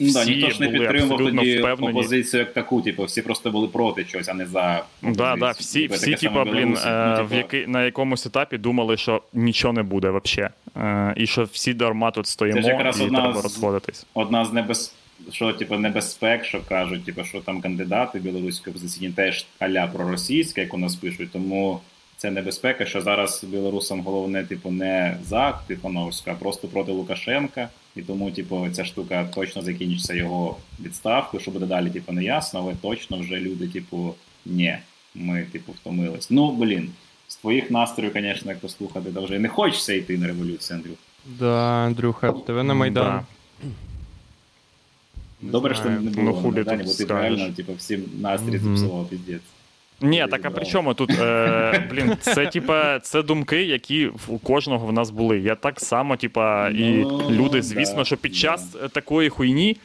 Ну, да, ніхто ж не були підтримував абсолютно тоді впевнені. опозицію як таку, типу, всі просто були проти чогось, а не за. Да, да, всі, Типу, всі типа, блін, Білорусі. е, Ну, в типу, який, на якомусь етапі думали, що нічого не буде взагалі. Е, і що всі дарма тут стоїмо, Це ж якраз і одна треба з- розходитись. Одна з небез... що, типу, небезпек, що кажуть, типу, що там кандидати білоруської опозиційні теж аля проросійська, як у нас пишуть, тому це небезпека, що зараз білорусам головне, типу, не за Тихоновська, а просто проти Лукашенка. І тому, типу, ця штука точно закінчиться його відставкою, що буде далі, типу, не ясно, але точно вже люди, типу, ні, ми, типу, втомились. Ну, блін, з твоїх настроїв, звісно, як послухати, то вже не хочеться йти на революцію, Андрюх. Да, Андрюха, тебе на Майдан. Да. Добре, що не Ну, хулі на тут бо ти реально, типу, всім настрій зіпсував, піздець. Ні, так а при чому тут? Е, блін, це типа це думки, які у кожного в нас були. Я так само, типа, і Ну, люди, да, звісно, що під час е, такої хуйні,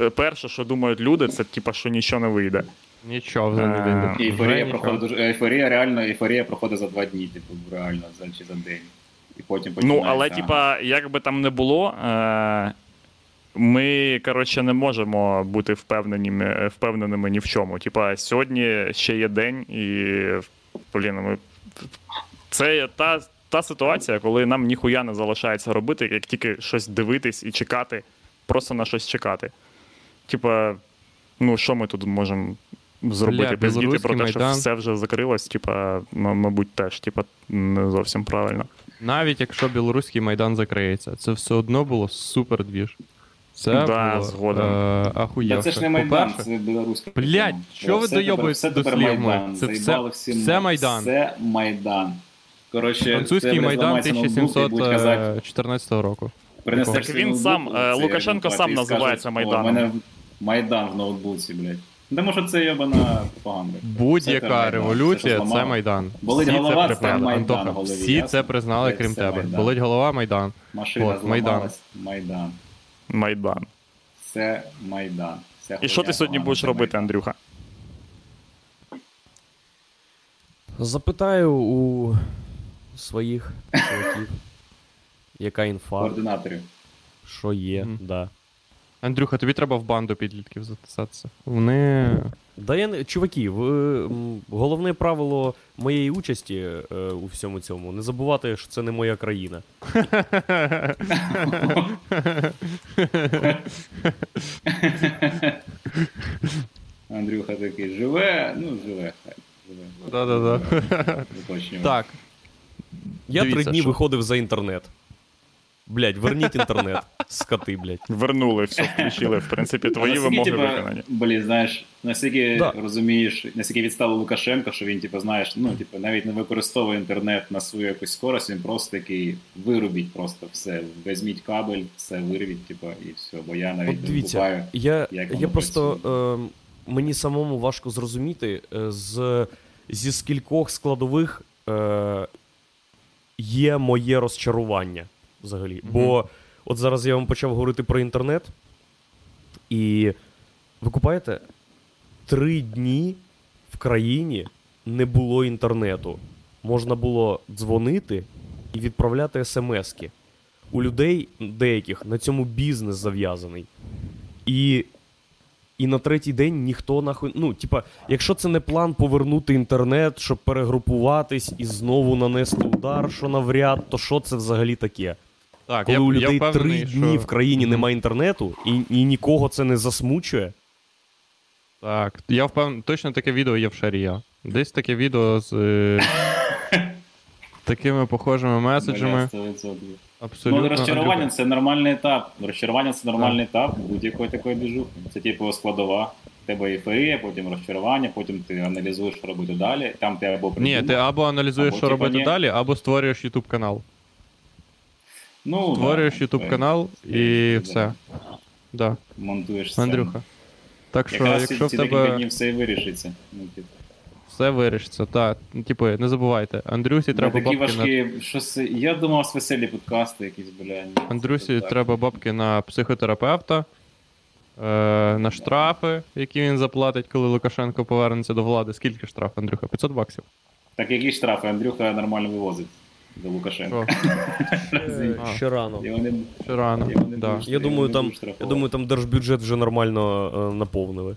е, перше, що думають люди, це типа, що нічого не вийде. Нічого вже не Е, вийде. І ейфорія проходить дуже ейфорія, реально, ейфорія проходить за два дні, типу, реально, за чи за день. І потім Ну, але, типа, як би там не було, е, ми, коротше, не можемо бути впевненими, впевненими ні в чому. Типа, сьогодні ще є день, і блін, ми... це та, та ситуація, коли нам ніхуя не залишається робити, як тільки щось дивитись і чекати, просто на щось чекати. Типа, ну що ми тут можемо зробити? Пиздіти про те, що Майдан. все вже закрилось, типа, мабуть, теж, типа, не зовсім правильно. Навіть якщо білоруський майдан закриється, це все одно було супер двіж. Це Да, було. Та е, це ж не Майдан, це білоруська. Блядь, тема. що ви все до слів Майдан. Це все- все Майдан. Це Майдан. Коротше, Французький майдан зламається ноутбук і 1714 року. принесеш Так він сам, е, Лукашенко сам називається Майданом. У мене Майдан в ноутбуці, блядь. Тому що це йобана пропаганда. Будь-яка революція це це. Майдан. Болить всі голова, це це. Майдан Антоха, голові, всі ясно? це признали, крім все тебе. Майдан. Болить голова, Майдан. Машина От, зламалась. Майдан. Майдан. Це Майдан. Це І що ти сьогодні будеш Майдан. робити, Андрюха? Запитаю у своїх чуваків, яка інфа, Координаторів. що є, Мгм. да. Андрюха, тобі треба в банду підлітків записатися. Вони. Да я не чуваки, в, м, головне правило моєї участі е, у всьому цьому не забувати, що це не моя країна. Андрюха такий живе, ну живе, хай. Живе. Да-да-да. Так. Я Дивіться, три дні що- виходив за інтернет. Блять, верніть інтернет, скоти, блять. Вернули, все включили. В принципі, твої вимоги типа, виконані. Блін, знаєш, наскільки Да. розумієш, наскільки відстало Лукашенко, що він, типу, знаєш, ну, типу, навіть не використовує інтернет на свою якусь скорость, він просто такий вирубіть просто все. Візьміть кабель, все вирвіть, типу, і все. Бо я навіть От не дивіться, купаю. я, як я воно просто е, мені самому важко зрозуміти, е, з, зі скількох складових е, є моє розчарування взагалі. Мгм. Бо от зараз я вам почав говорити про інтернет, і ви купаєте, три дні в країні не було інтернету. Можна було дзвонити і відправляти смски. У людей деяких на цьому бізнес зав'язаний. І, і на третій день ніхто нахуй. Ну, типа, якщо це не план повернути інтернет, щоб перегрупуватись і знову нанести удар, що навряд, то що це взагалі таке? Так, Коли я, у я людей впевнений, три що... дні в країні немає інтернету, і, і нікого це не засмучує. Так, я впевнений, точно таке відео є в Шарія. Десь таке відео з е, такими похожими меседжами. Абсолютно. Ну, розчарування це нормальний етап. Розчарування це нормальний етап будь-якої такої двіжухи. Це типу складова. Тебе ейфорія, потім розчарування, потім ти аналізуєш, що робити далі. Там ти або Ні, ти або аналізуєш, Або, що типа, робити ні. далі, або створюєш YouTube канал. Ну, Створюєш да, YouTube канал і да. все. Да. Монтуєш сцену. Андрюха. Так що, Якраз якщо в тебе днів все і вирішиться. Ну, типу. все вирішиться, так. Типу, не забувайте, Андрюсі Бля, треба такі бабки на. важкі, щось, я думав, веселі подкасти якісь, бля. ні, Андрюсі це так. треба бабки на психотерапевта, е, на штрафи, які він заплатить, коли Лукашенко повернеться до влади. Скільки штраф, Андрюха? 500 баксів. Так які штрафи? Андрюха нормально вивозить до Лукашенка. Ще рано. Ще рано. Я думаю, там, я думаю, там держбюджет вже нормально е, наповнили.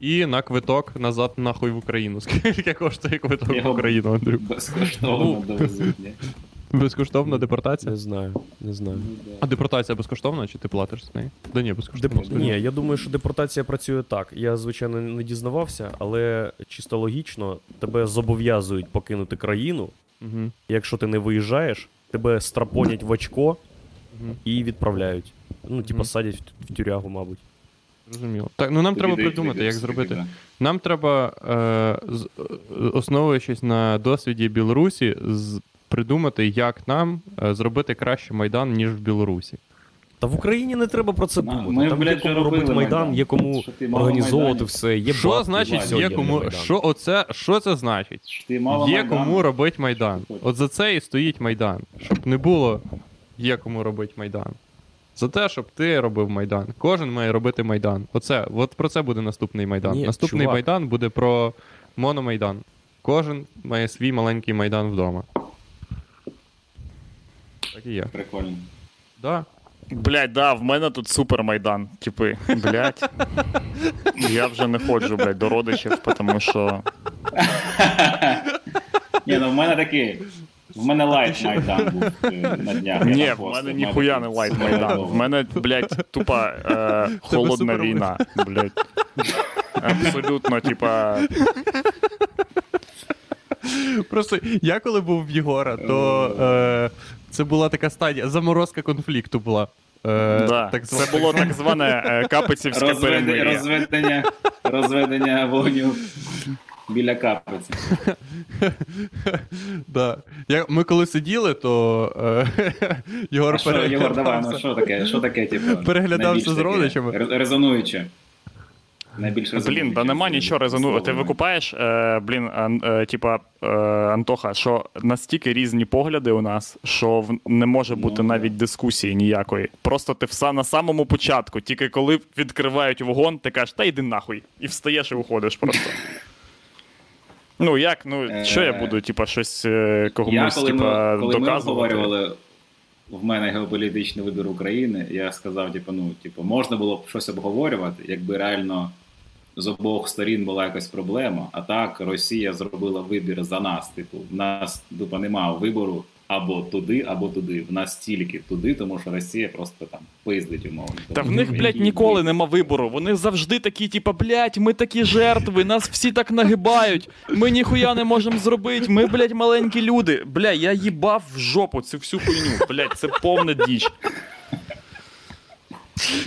І на квиток назад нахуй в Україну. Скільки коштує квиток в Україну, Андрюх? Безкоштовно довезуть, ні? Безкоштовна депортація? Не знаю, не знаю. Ну. А депортація безкоштовна, чи ти платиш з неї? Да ні, безкоштовно. Деп... Ні, я думаю, що депортація працює так. Я, звичайно, не дізнавався, але чисто логічно тебе зобов'язують покинути країну. Угу. Якщо ти не виїжджаєш, тебе страпонять в очко Угу. і відправляють. Ну, типа, Мгм. садять в- в тюрягу, мабуть. Зрозуміло. Так, ну нам Тобі треба дають придумати, як вибір, зробити. да. Нам треба, е, з, е, основуючись на досвіді Білорусі, з, придумати, як нам е, зробити краще Майдан, ніж в Білорусі. Та в Україні не треба про це думати. ми, Там блядь, є кому робити Майдан, Майдан. є кому Що організовувати все. Є що бабки, значить, є кому. Майдан. Що, оце, що це значить? Що Ти мало є Майдану. кому робити Майдан. От за це і стоїть Майдан. Щоб не було є кому робити Майдан. За те, щоб ти робив Майдан. Кожен має робити Майдан. Оце, от про це буде наступний Майдан. Ні, наступний чувак. Майдан буде про мономайдан. Кожен має свій маленький майдан вдома. Так і є. Прикольно. Да. Блять, да, в мене тут супер майдан. Типи, блять. Я вже не ходжу, блять, до родичів, тому що. Ні, ну в мене такий. В мене light Майдан був е, на днях. Ні, в мене ніхуя не light майдан. В мене, блять, тупа е, холодна війна. Блять. Абсолютно, типа. Просто я коли був в Єгора, то е, це була така стадія, заморозка конфлікту була. Е, Да, так це було так зване е, капицівське перемир'я. розведення, розведення вогню біля капиці. да. Я, ми коли сиділи, то е, Єгор А що, Єгор, давай, ну переглядався. що таке, що таке, типу? Переглядався з родичами. ре- Резонуюче. Найбільш. Блін, да нема нічого резону. Ти викупаєш, е, блін, е, типа е, Антоха, що настільки різні погляди у нас, що в, не може бути Ну, навіть дискусії ніякої. Просто ти вса на самому початку, тільки коли відкривають вогонь, ти кажеш, та йди нахуй, і встаєш і уходиш просто. Ну як, ну Е, що я буду, типа, щось е, Я комусь, типа, доказувати? в мене геополітичний вибір України, я сказав, типу, ну, типу, можна було б щось обговорювати, якби реально з обох сторін була якась проблема. А так Росія зробила вибір за нас. Типу, в нас типу, немає вибору або туди, або туди. В нас тільки туди, тому що Росія просто там пиздить умовно. Та в них, блядь, ніколи нема вибору. Вони завжди такі, типа, блядь, ми такі жертви, нас всі так нагибають. Ми ніхуя не можемо зробити. Ми, блядь, маленькі люди. Бля, я їбав в жопу цю всю хуйню. Блядь, це повна діч.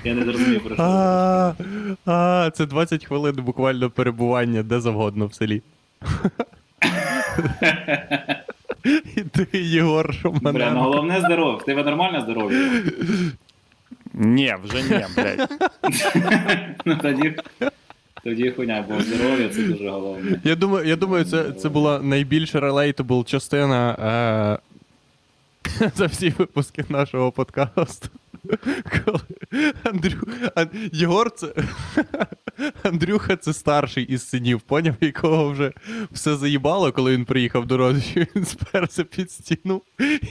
Я не зрозумів про що. А, а, це 20 хвилин буквально перебування де завгодно в селі. І ти, Єгор Бля, ну головне здоров'я. В тебе нормальне здоров'я? Ні, вже ні, блядь. Ну тоді, тоді хуйня, бо здоров'я це дуже головне. Я думаю, я думаю, це, це була найбільш relatable частина е, за всі випуски нашого подкасту. Андрю... Ан... Єгор це. Андрюха це старший із синів, поняв, якого вже все заїбало, коли він приїхав до родичів, він сперся під стіну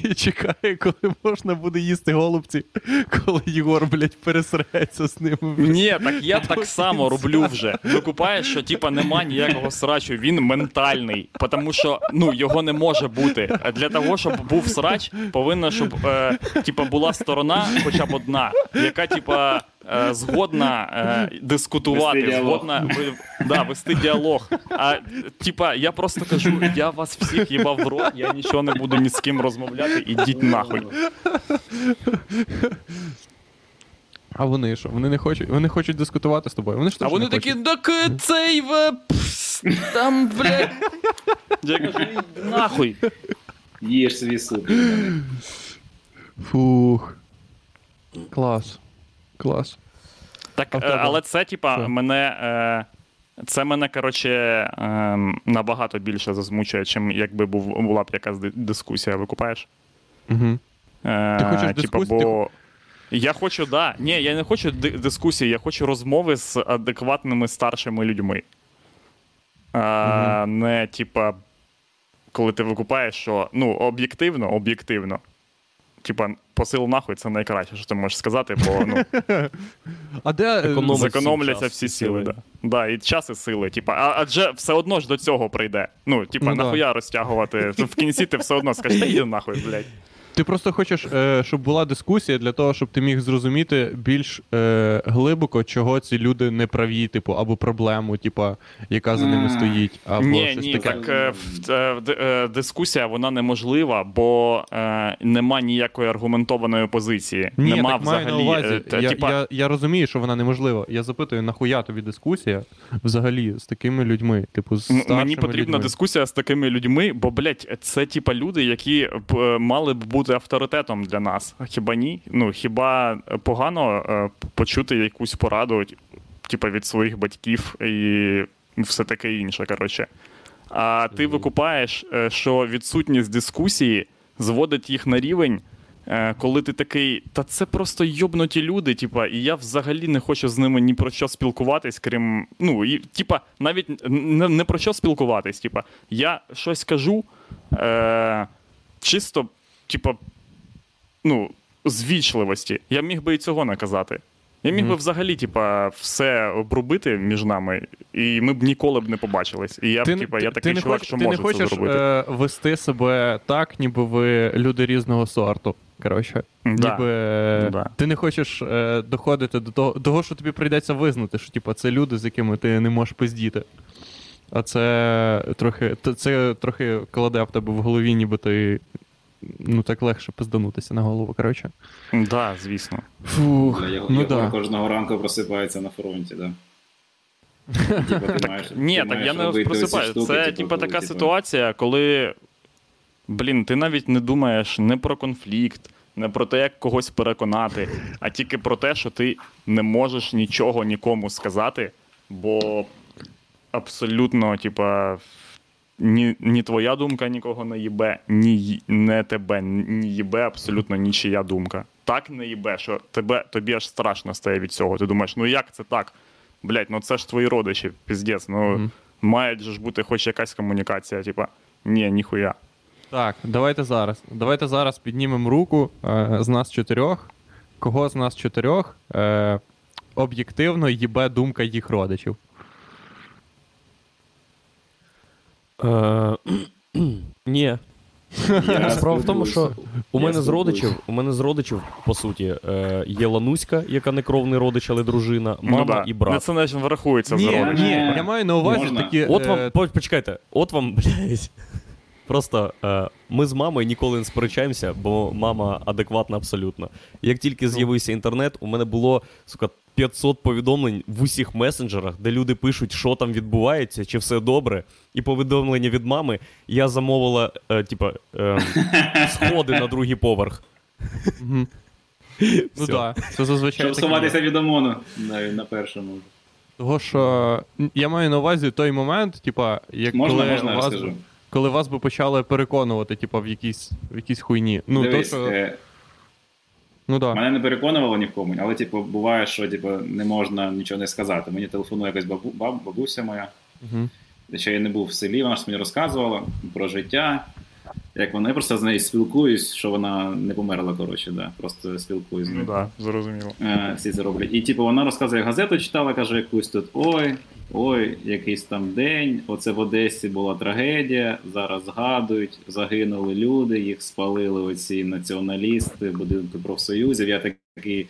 і чекає, коли можна буде їсти голубці, коли Єгор, блядь, пересреться з ними. Ні, так я так само роблю вже. Викупаєш, що типа нема ніякого срачу, він ментальний, тому що ну його не може бути. Для того, щоб був срач, повинна, щоб е, типа була сторона, хоча б одна, яка типа. е, Згодна е, дискутувати, Вести згодна ви, да, вести діалог. А типа, я просто кажу, я вас всіх їбав в рот, я нічого не буду ні з ким розмовляти, ідіть нахуй. А вони що? Вони не хочуть, вони хочуть дискутувати з тобою. Вони ж А вони не такі, так цей в пс, там, блядь. Я кажу, нахуй. Їж свій суп. Фух. Клас. Клас. Так, е, але це, типа, мене. Е, це мене, коротше, е, набагато більше засмучує, чим якби був, була б якась дискусія, викупаєш? Угу. Ти хочеш типа, бо... Я хочу, да. Ні, я не хочу дискусії, я хочу розмови з адекватними старшими людьми. А, Не, типа, коли ти викупаєш, що ну, об'єктивно, об'єктивно. Типа, посил нахуй це найкраще, що ти можеш сказати, бо ну, А де. е, зекономляться час всі сили. сили. Да. Да, і час і сили. Типа, а, адже все одно ж до цього прийде. Ну, типа, Ну да. нахуя розтягувати. В кінці ти все одно скажеш, та йди нахуй, блядь. Ти просто хочеш, е, щоб була дискусія для того, щоб ти міг зрозуміти більш е, глибоко, чого ці люди не праві, типу, або проблему, типу, яка за ними стоїть, або Ні, щось ні, таке. так е, в- е, е, дискусія вона неможлива, бо е, нема ніякої аргументованої позиції. Ні, нема так маю на увазі. та, я, типа, я, я розумію, що вона неможлива. Я запитую, нахуя тобі дискусія взагалі з такими людьми? Типу, з старшими Мені потрібна людьми. дискусія з такими людьми, бо, блядь, це типа люди, які б, мали б бути авторитетом для нас. Хіба ні? Ну хіба погано е, почути якусь пораду, типа від своїх батьків і все таке інше. Коротше. А ти викупаєш, е, що відсутність дискусії зводить їх на рівень. е, Коли ти такий, та це просто йобнуті люди, типа, і я взагалі не хочу з ними ні про що спілкуватись, крім. Ну, і, типа, навіть не, не про що спілкуватись. Типа, я щось кажу, е, чисто, типа, ну, з вічливості. Я міг би і цього не казати. Я міг би взагалі, типа, все обрубити між нами, і ми б ніколи б не побачились. І я б, типа, я такий не чувак, що ти не хочеш е, вести себе так, ніби ви люди різного сорту. Коротше, Да. ніби е, Да. ти не хочеш е, доходити до того, того, що тобі прийдеться визнати, що типу, це люди, з якими ти не можеш пиздіти. А це трохи, це трохи кладе в тебе в голові, ніби ти ну так легше пизданутися на голову. Коротше. Да, звісно. Фух, Бля, Його, ну Єгор да. кожного ранку просипається на фронті, да. Типа, ти маєш- Ні, так я не робити оці просипаю. штуки, Це типу, типа коли, така типу, ситуація, коли. Блін, ти навіть не думаєш не про конфлікт, не про те, як когось переконати, а тільки про те, що ти не можеш нічого нікому сказати, бо абсолютно, типа, ні, ні твоя думка нікого не їбе, ні не тебе, ні їбе абсолютно нічия думка. Так не їбе, що тебе, тобі аж страшно стає від цього. Ти думаєш, ну як це так? Блять, ну це ж твої родичі, піздець. Ну Мгм. має ж бути хоч якась комунікація, типа, ні, ніхуя. Так, давайте зараз. Давайте зараз піднімемо руку е, з нас чотирьох. Кого з нас чотирьох е, об'єктивно їбе думка їх родичів? Е, Ні. Справа в тому, що у мене з родичів, у мене з родичів, по суті, е, є Лануська, яка не кровний родич, але дружина, мама ну, і брат. Це навіть врахується в родичів. ні, я маю на увазі такі. От е, вам, почекайте, от вам, блядь. Просто е, ми з мамою ніколи не сперечаємося, бо мама адекватна абсолютно. Як тільки з'явився інтернет, у мене було сука, 500 повідомлень в усіх месенджерах, де люди пишуть, що там відбувається, чи все добре. І повідомлення від мами я замовила, е, типа, е, сходи на другий поверх. Ну так, це зазвичай. Щоб сховатися від ОМОНу на першому. Того, що я маю на увазі той момент, типа, як Можна, коли можна я вас, розкажу? Коли вас би почали переконувати, типа, в якійсь, в якійсь хуйні. Ну, Дивись, то, що. е, Ну да. Мене не переконувало ні в кому, але типу, буває, що типу, не можна нічого не сказати. Мені телефонує якась бабу, баб, бабуся моя, Угу. ще я не був в селі, вона ж мені розказувала про життя. Як вона, я просто з нею спілкуюсь, що вона не померла, коротше, да. Просто спілкуюсь з Ну нею. да, зрозуміло. Е, всі це роблять. І типу вона розказує газету, читала, каже, якусь тут ой, ой, якийсь там день. Оце в Одесі була трагедія. Зараз згадують, загинули люди, їх спалили оці націоналісти, будинки профсоюзів. Я такий.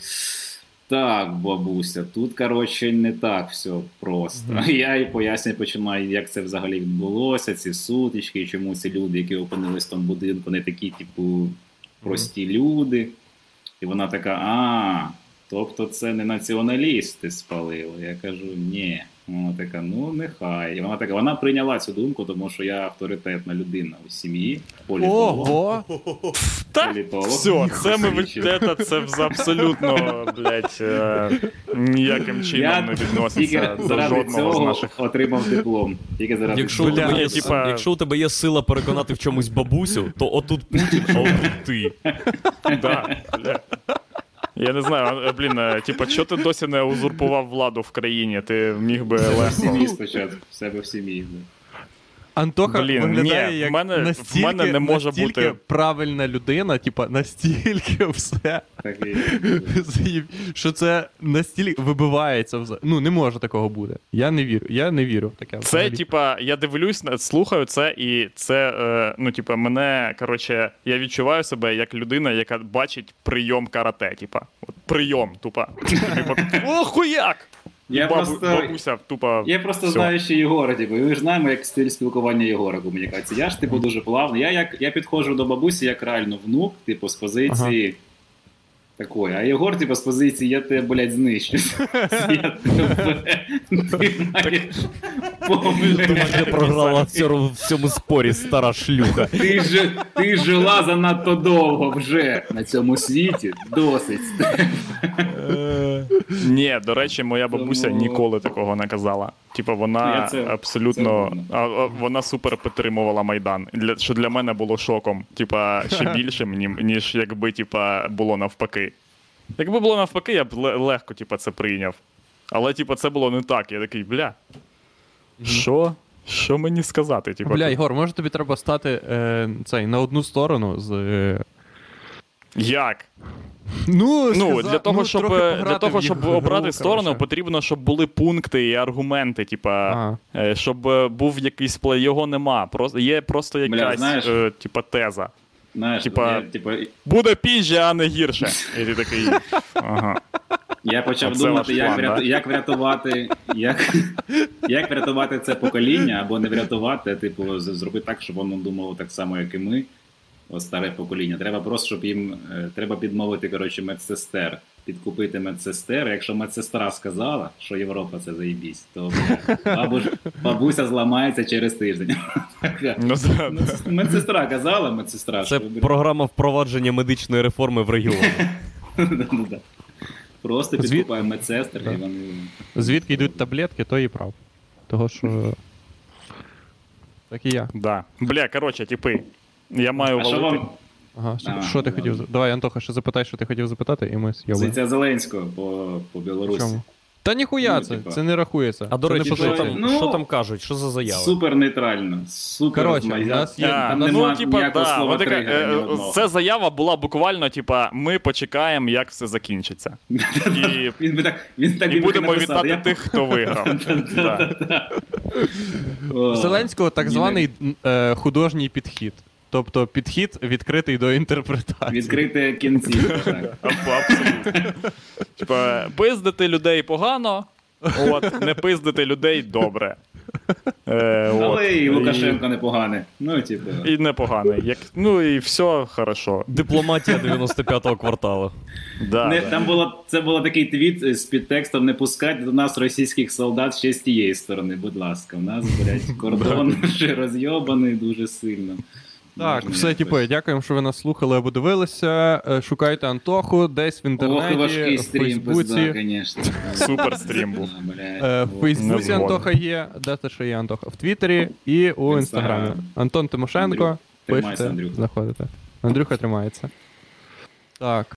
Так, бабуся, тут коротше не так все просто. Мгм. Я і пояснюю, починаю, як це взагалі відбулося, ці сутички, чому ці люди, які опинились в тому будинку, не такі, типу, прості люди. І вона така: а, тобто це не націоналісти спалили. Я кажу, ні. Вона така, ну нехай. І вона така, вона прийняла цю думку, тому що я авторитетна людина у сім'ї, політолог. Ого! Так, Політолог. все, це ми Свідчив. це, це вз- абсолютно, блядь, е, ніяким чином Я не тільки відноситься до заради жодного з цього наших. отримав диплом. Тільки заради Якщо, цього. у тебе є, типа- якщо у тебе є сила переконати в чомусь бабусю, то отут Путін, а отут ти. Да, бля. Я не знаю, а, блін, типа, що ти досі не узурпував владу в країні? Ти міг би в легко. сім'ї спочатку. В себе в сім'ї. Антоха Блін, виглядає ні, як в мене- в мене не може настільки бути- правильна людина, типа, настільки все, що це настільки вибивається. вза- Ну, не може такого бути. Я не вірю. Я не вірю в таке. Це, типа, я дивлюсь, слухаю це, і це, е, ну, типа, мене, коротше, я відчуваю себе як людина, яка бачить прийом карате. Типа, от прийом, тупа. Типа, о, хуяк! Я Бабу, просто- бабуся, тупа. Я просто все. знаю, що Єгора, типу, і ми ж знаємо, як стиль спілкування Єгора комунікації. Я ж типу дуже плавно. Я як я підходжу до бабусі як реально внук, типу, з позиції такої. А Єгор, типу, з позиції я тебе, блядь, знищу. Я тебе. Ти маєш Ти програла в цьому, спорі, стара шлюха. Ти ж ти жила занадто довго вже на цьому світі. Досить. Ні, до речі, моя бабуся ніколи такого не казала. Типа, вона це- абсолютно це а, а, вона супер підтримувала Майдан. Для що для мене було шоком, типа, ще більшим, ні- ніж якби типа, було навпаки. Якби було навпаки, я б ле- легко типа, це прийняв. Але, типа, це було не так. Я такий, бля. Що? Що мені сказати? Типа, Бля, Ігор, може тобі треба стати е, цей, на одну сторону з. Е... як? Ну, Ну, сказа- для того, ну, щоб, для того, щоб обрати сторону, коротше. потрібно, щоб були пункти і аргументи. Типа, Ага. Е, Щоб е, був якийсь плей, його нема. Просто є просто Бля, якась знаєш- е, типа теза. Знаєш, Типа- я, типа... Буде пізже, а не гірше. І ти такий. Ага. Я почав Оце думати, як, план, врят... да? як врятувати, як, як врятувати це покоління, або не врятувати, типу, зробити так, щоб воно думало так само, як і ми. О, старе покоління. Треба просто, щоб їм е, треба підмовити коротше, медсестер, підкупити медсестер. Якщо медсестра сказала, що Європа це заїбісь, то бабуш, бабуся зламається через тиждень. Ну, да, «Ну, це Медсестра казала, медсестра. Це що програма впровадження медичної реформи в регіоні. Просто Звід- підкупаємо медсестер, Да. і вони. Звідки йдуть таблетки, то і прав. Того, що. Так і я. да. Бля, коротше, типи. Я маю А що вам Ага, що, А, що ти хотів? за- Давай, Антоха, ще запитай, що ти хотів запитати, і ми з'явимо. позиція Зеленського по, по Білорусі? Чому? Та ніхуя Ну, це, типа. це не рахується. А до не речі, що там, Ну, що там кажуть? Що за заява? Супер нейтрально. Супер розмая- у нас є- А, Там ну, нема типа, ніякого да, слова така, е. Це заява була буквально, типа, ми почекаємо, як все закінчиться. І, Він так, він так і будемо вітати Я- тих, хто виграв. Да. Зеленського так званий е, художній підхід. Тобто підхід відкритий до інтерпретації. Відкрити кінці. так. Абсолютно. Типа, пиздити людей погано, от, не пиздити людей добре. Е, от. Але і Лукашенко непоганий. Ну, типу. І, непоганий. Як, ну і все хорошо. Дипломатія 95-го кварталу. Да, Не, да. там було це було такий твіт з підтекстом не пускати до нас російських солдат ще з тієї сторони, будь ласка. У нас, блядь, кордон вже розйобаний дуже сильно. Так, Можна все, типу, дякуємо, що ви нас слухали або дивилися. Е, Шукайте Антоху десь в Ох, інтернеті, важкий в стрім, пизда, звісно. Супер стрім був. Е, В Фейсбуці Антоха є. Де те, що є Антоха? В Твіттері і у інстаграмі. Антон Тимошенко. Андрюх. Пишете, Андрюха. заходите. Андрюха тримається. Так.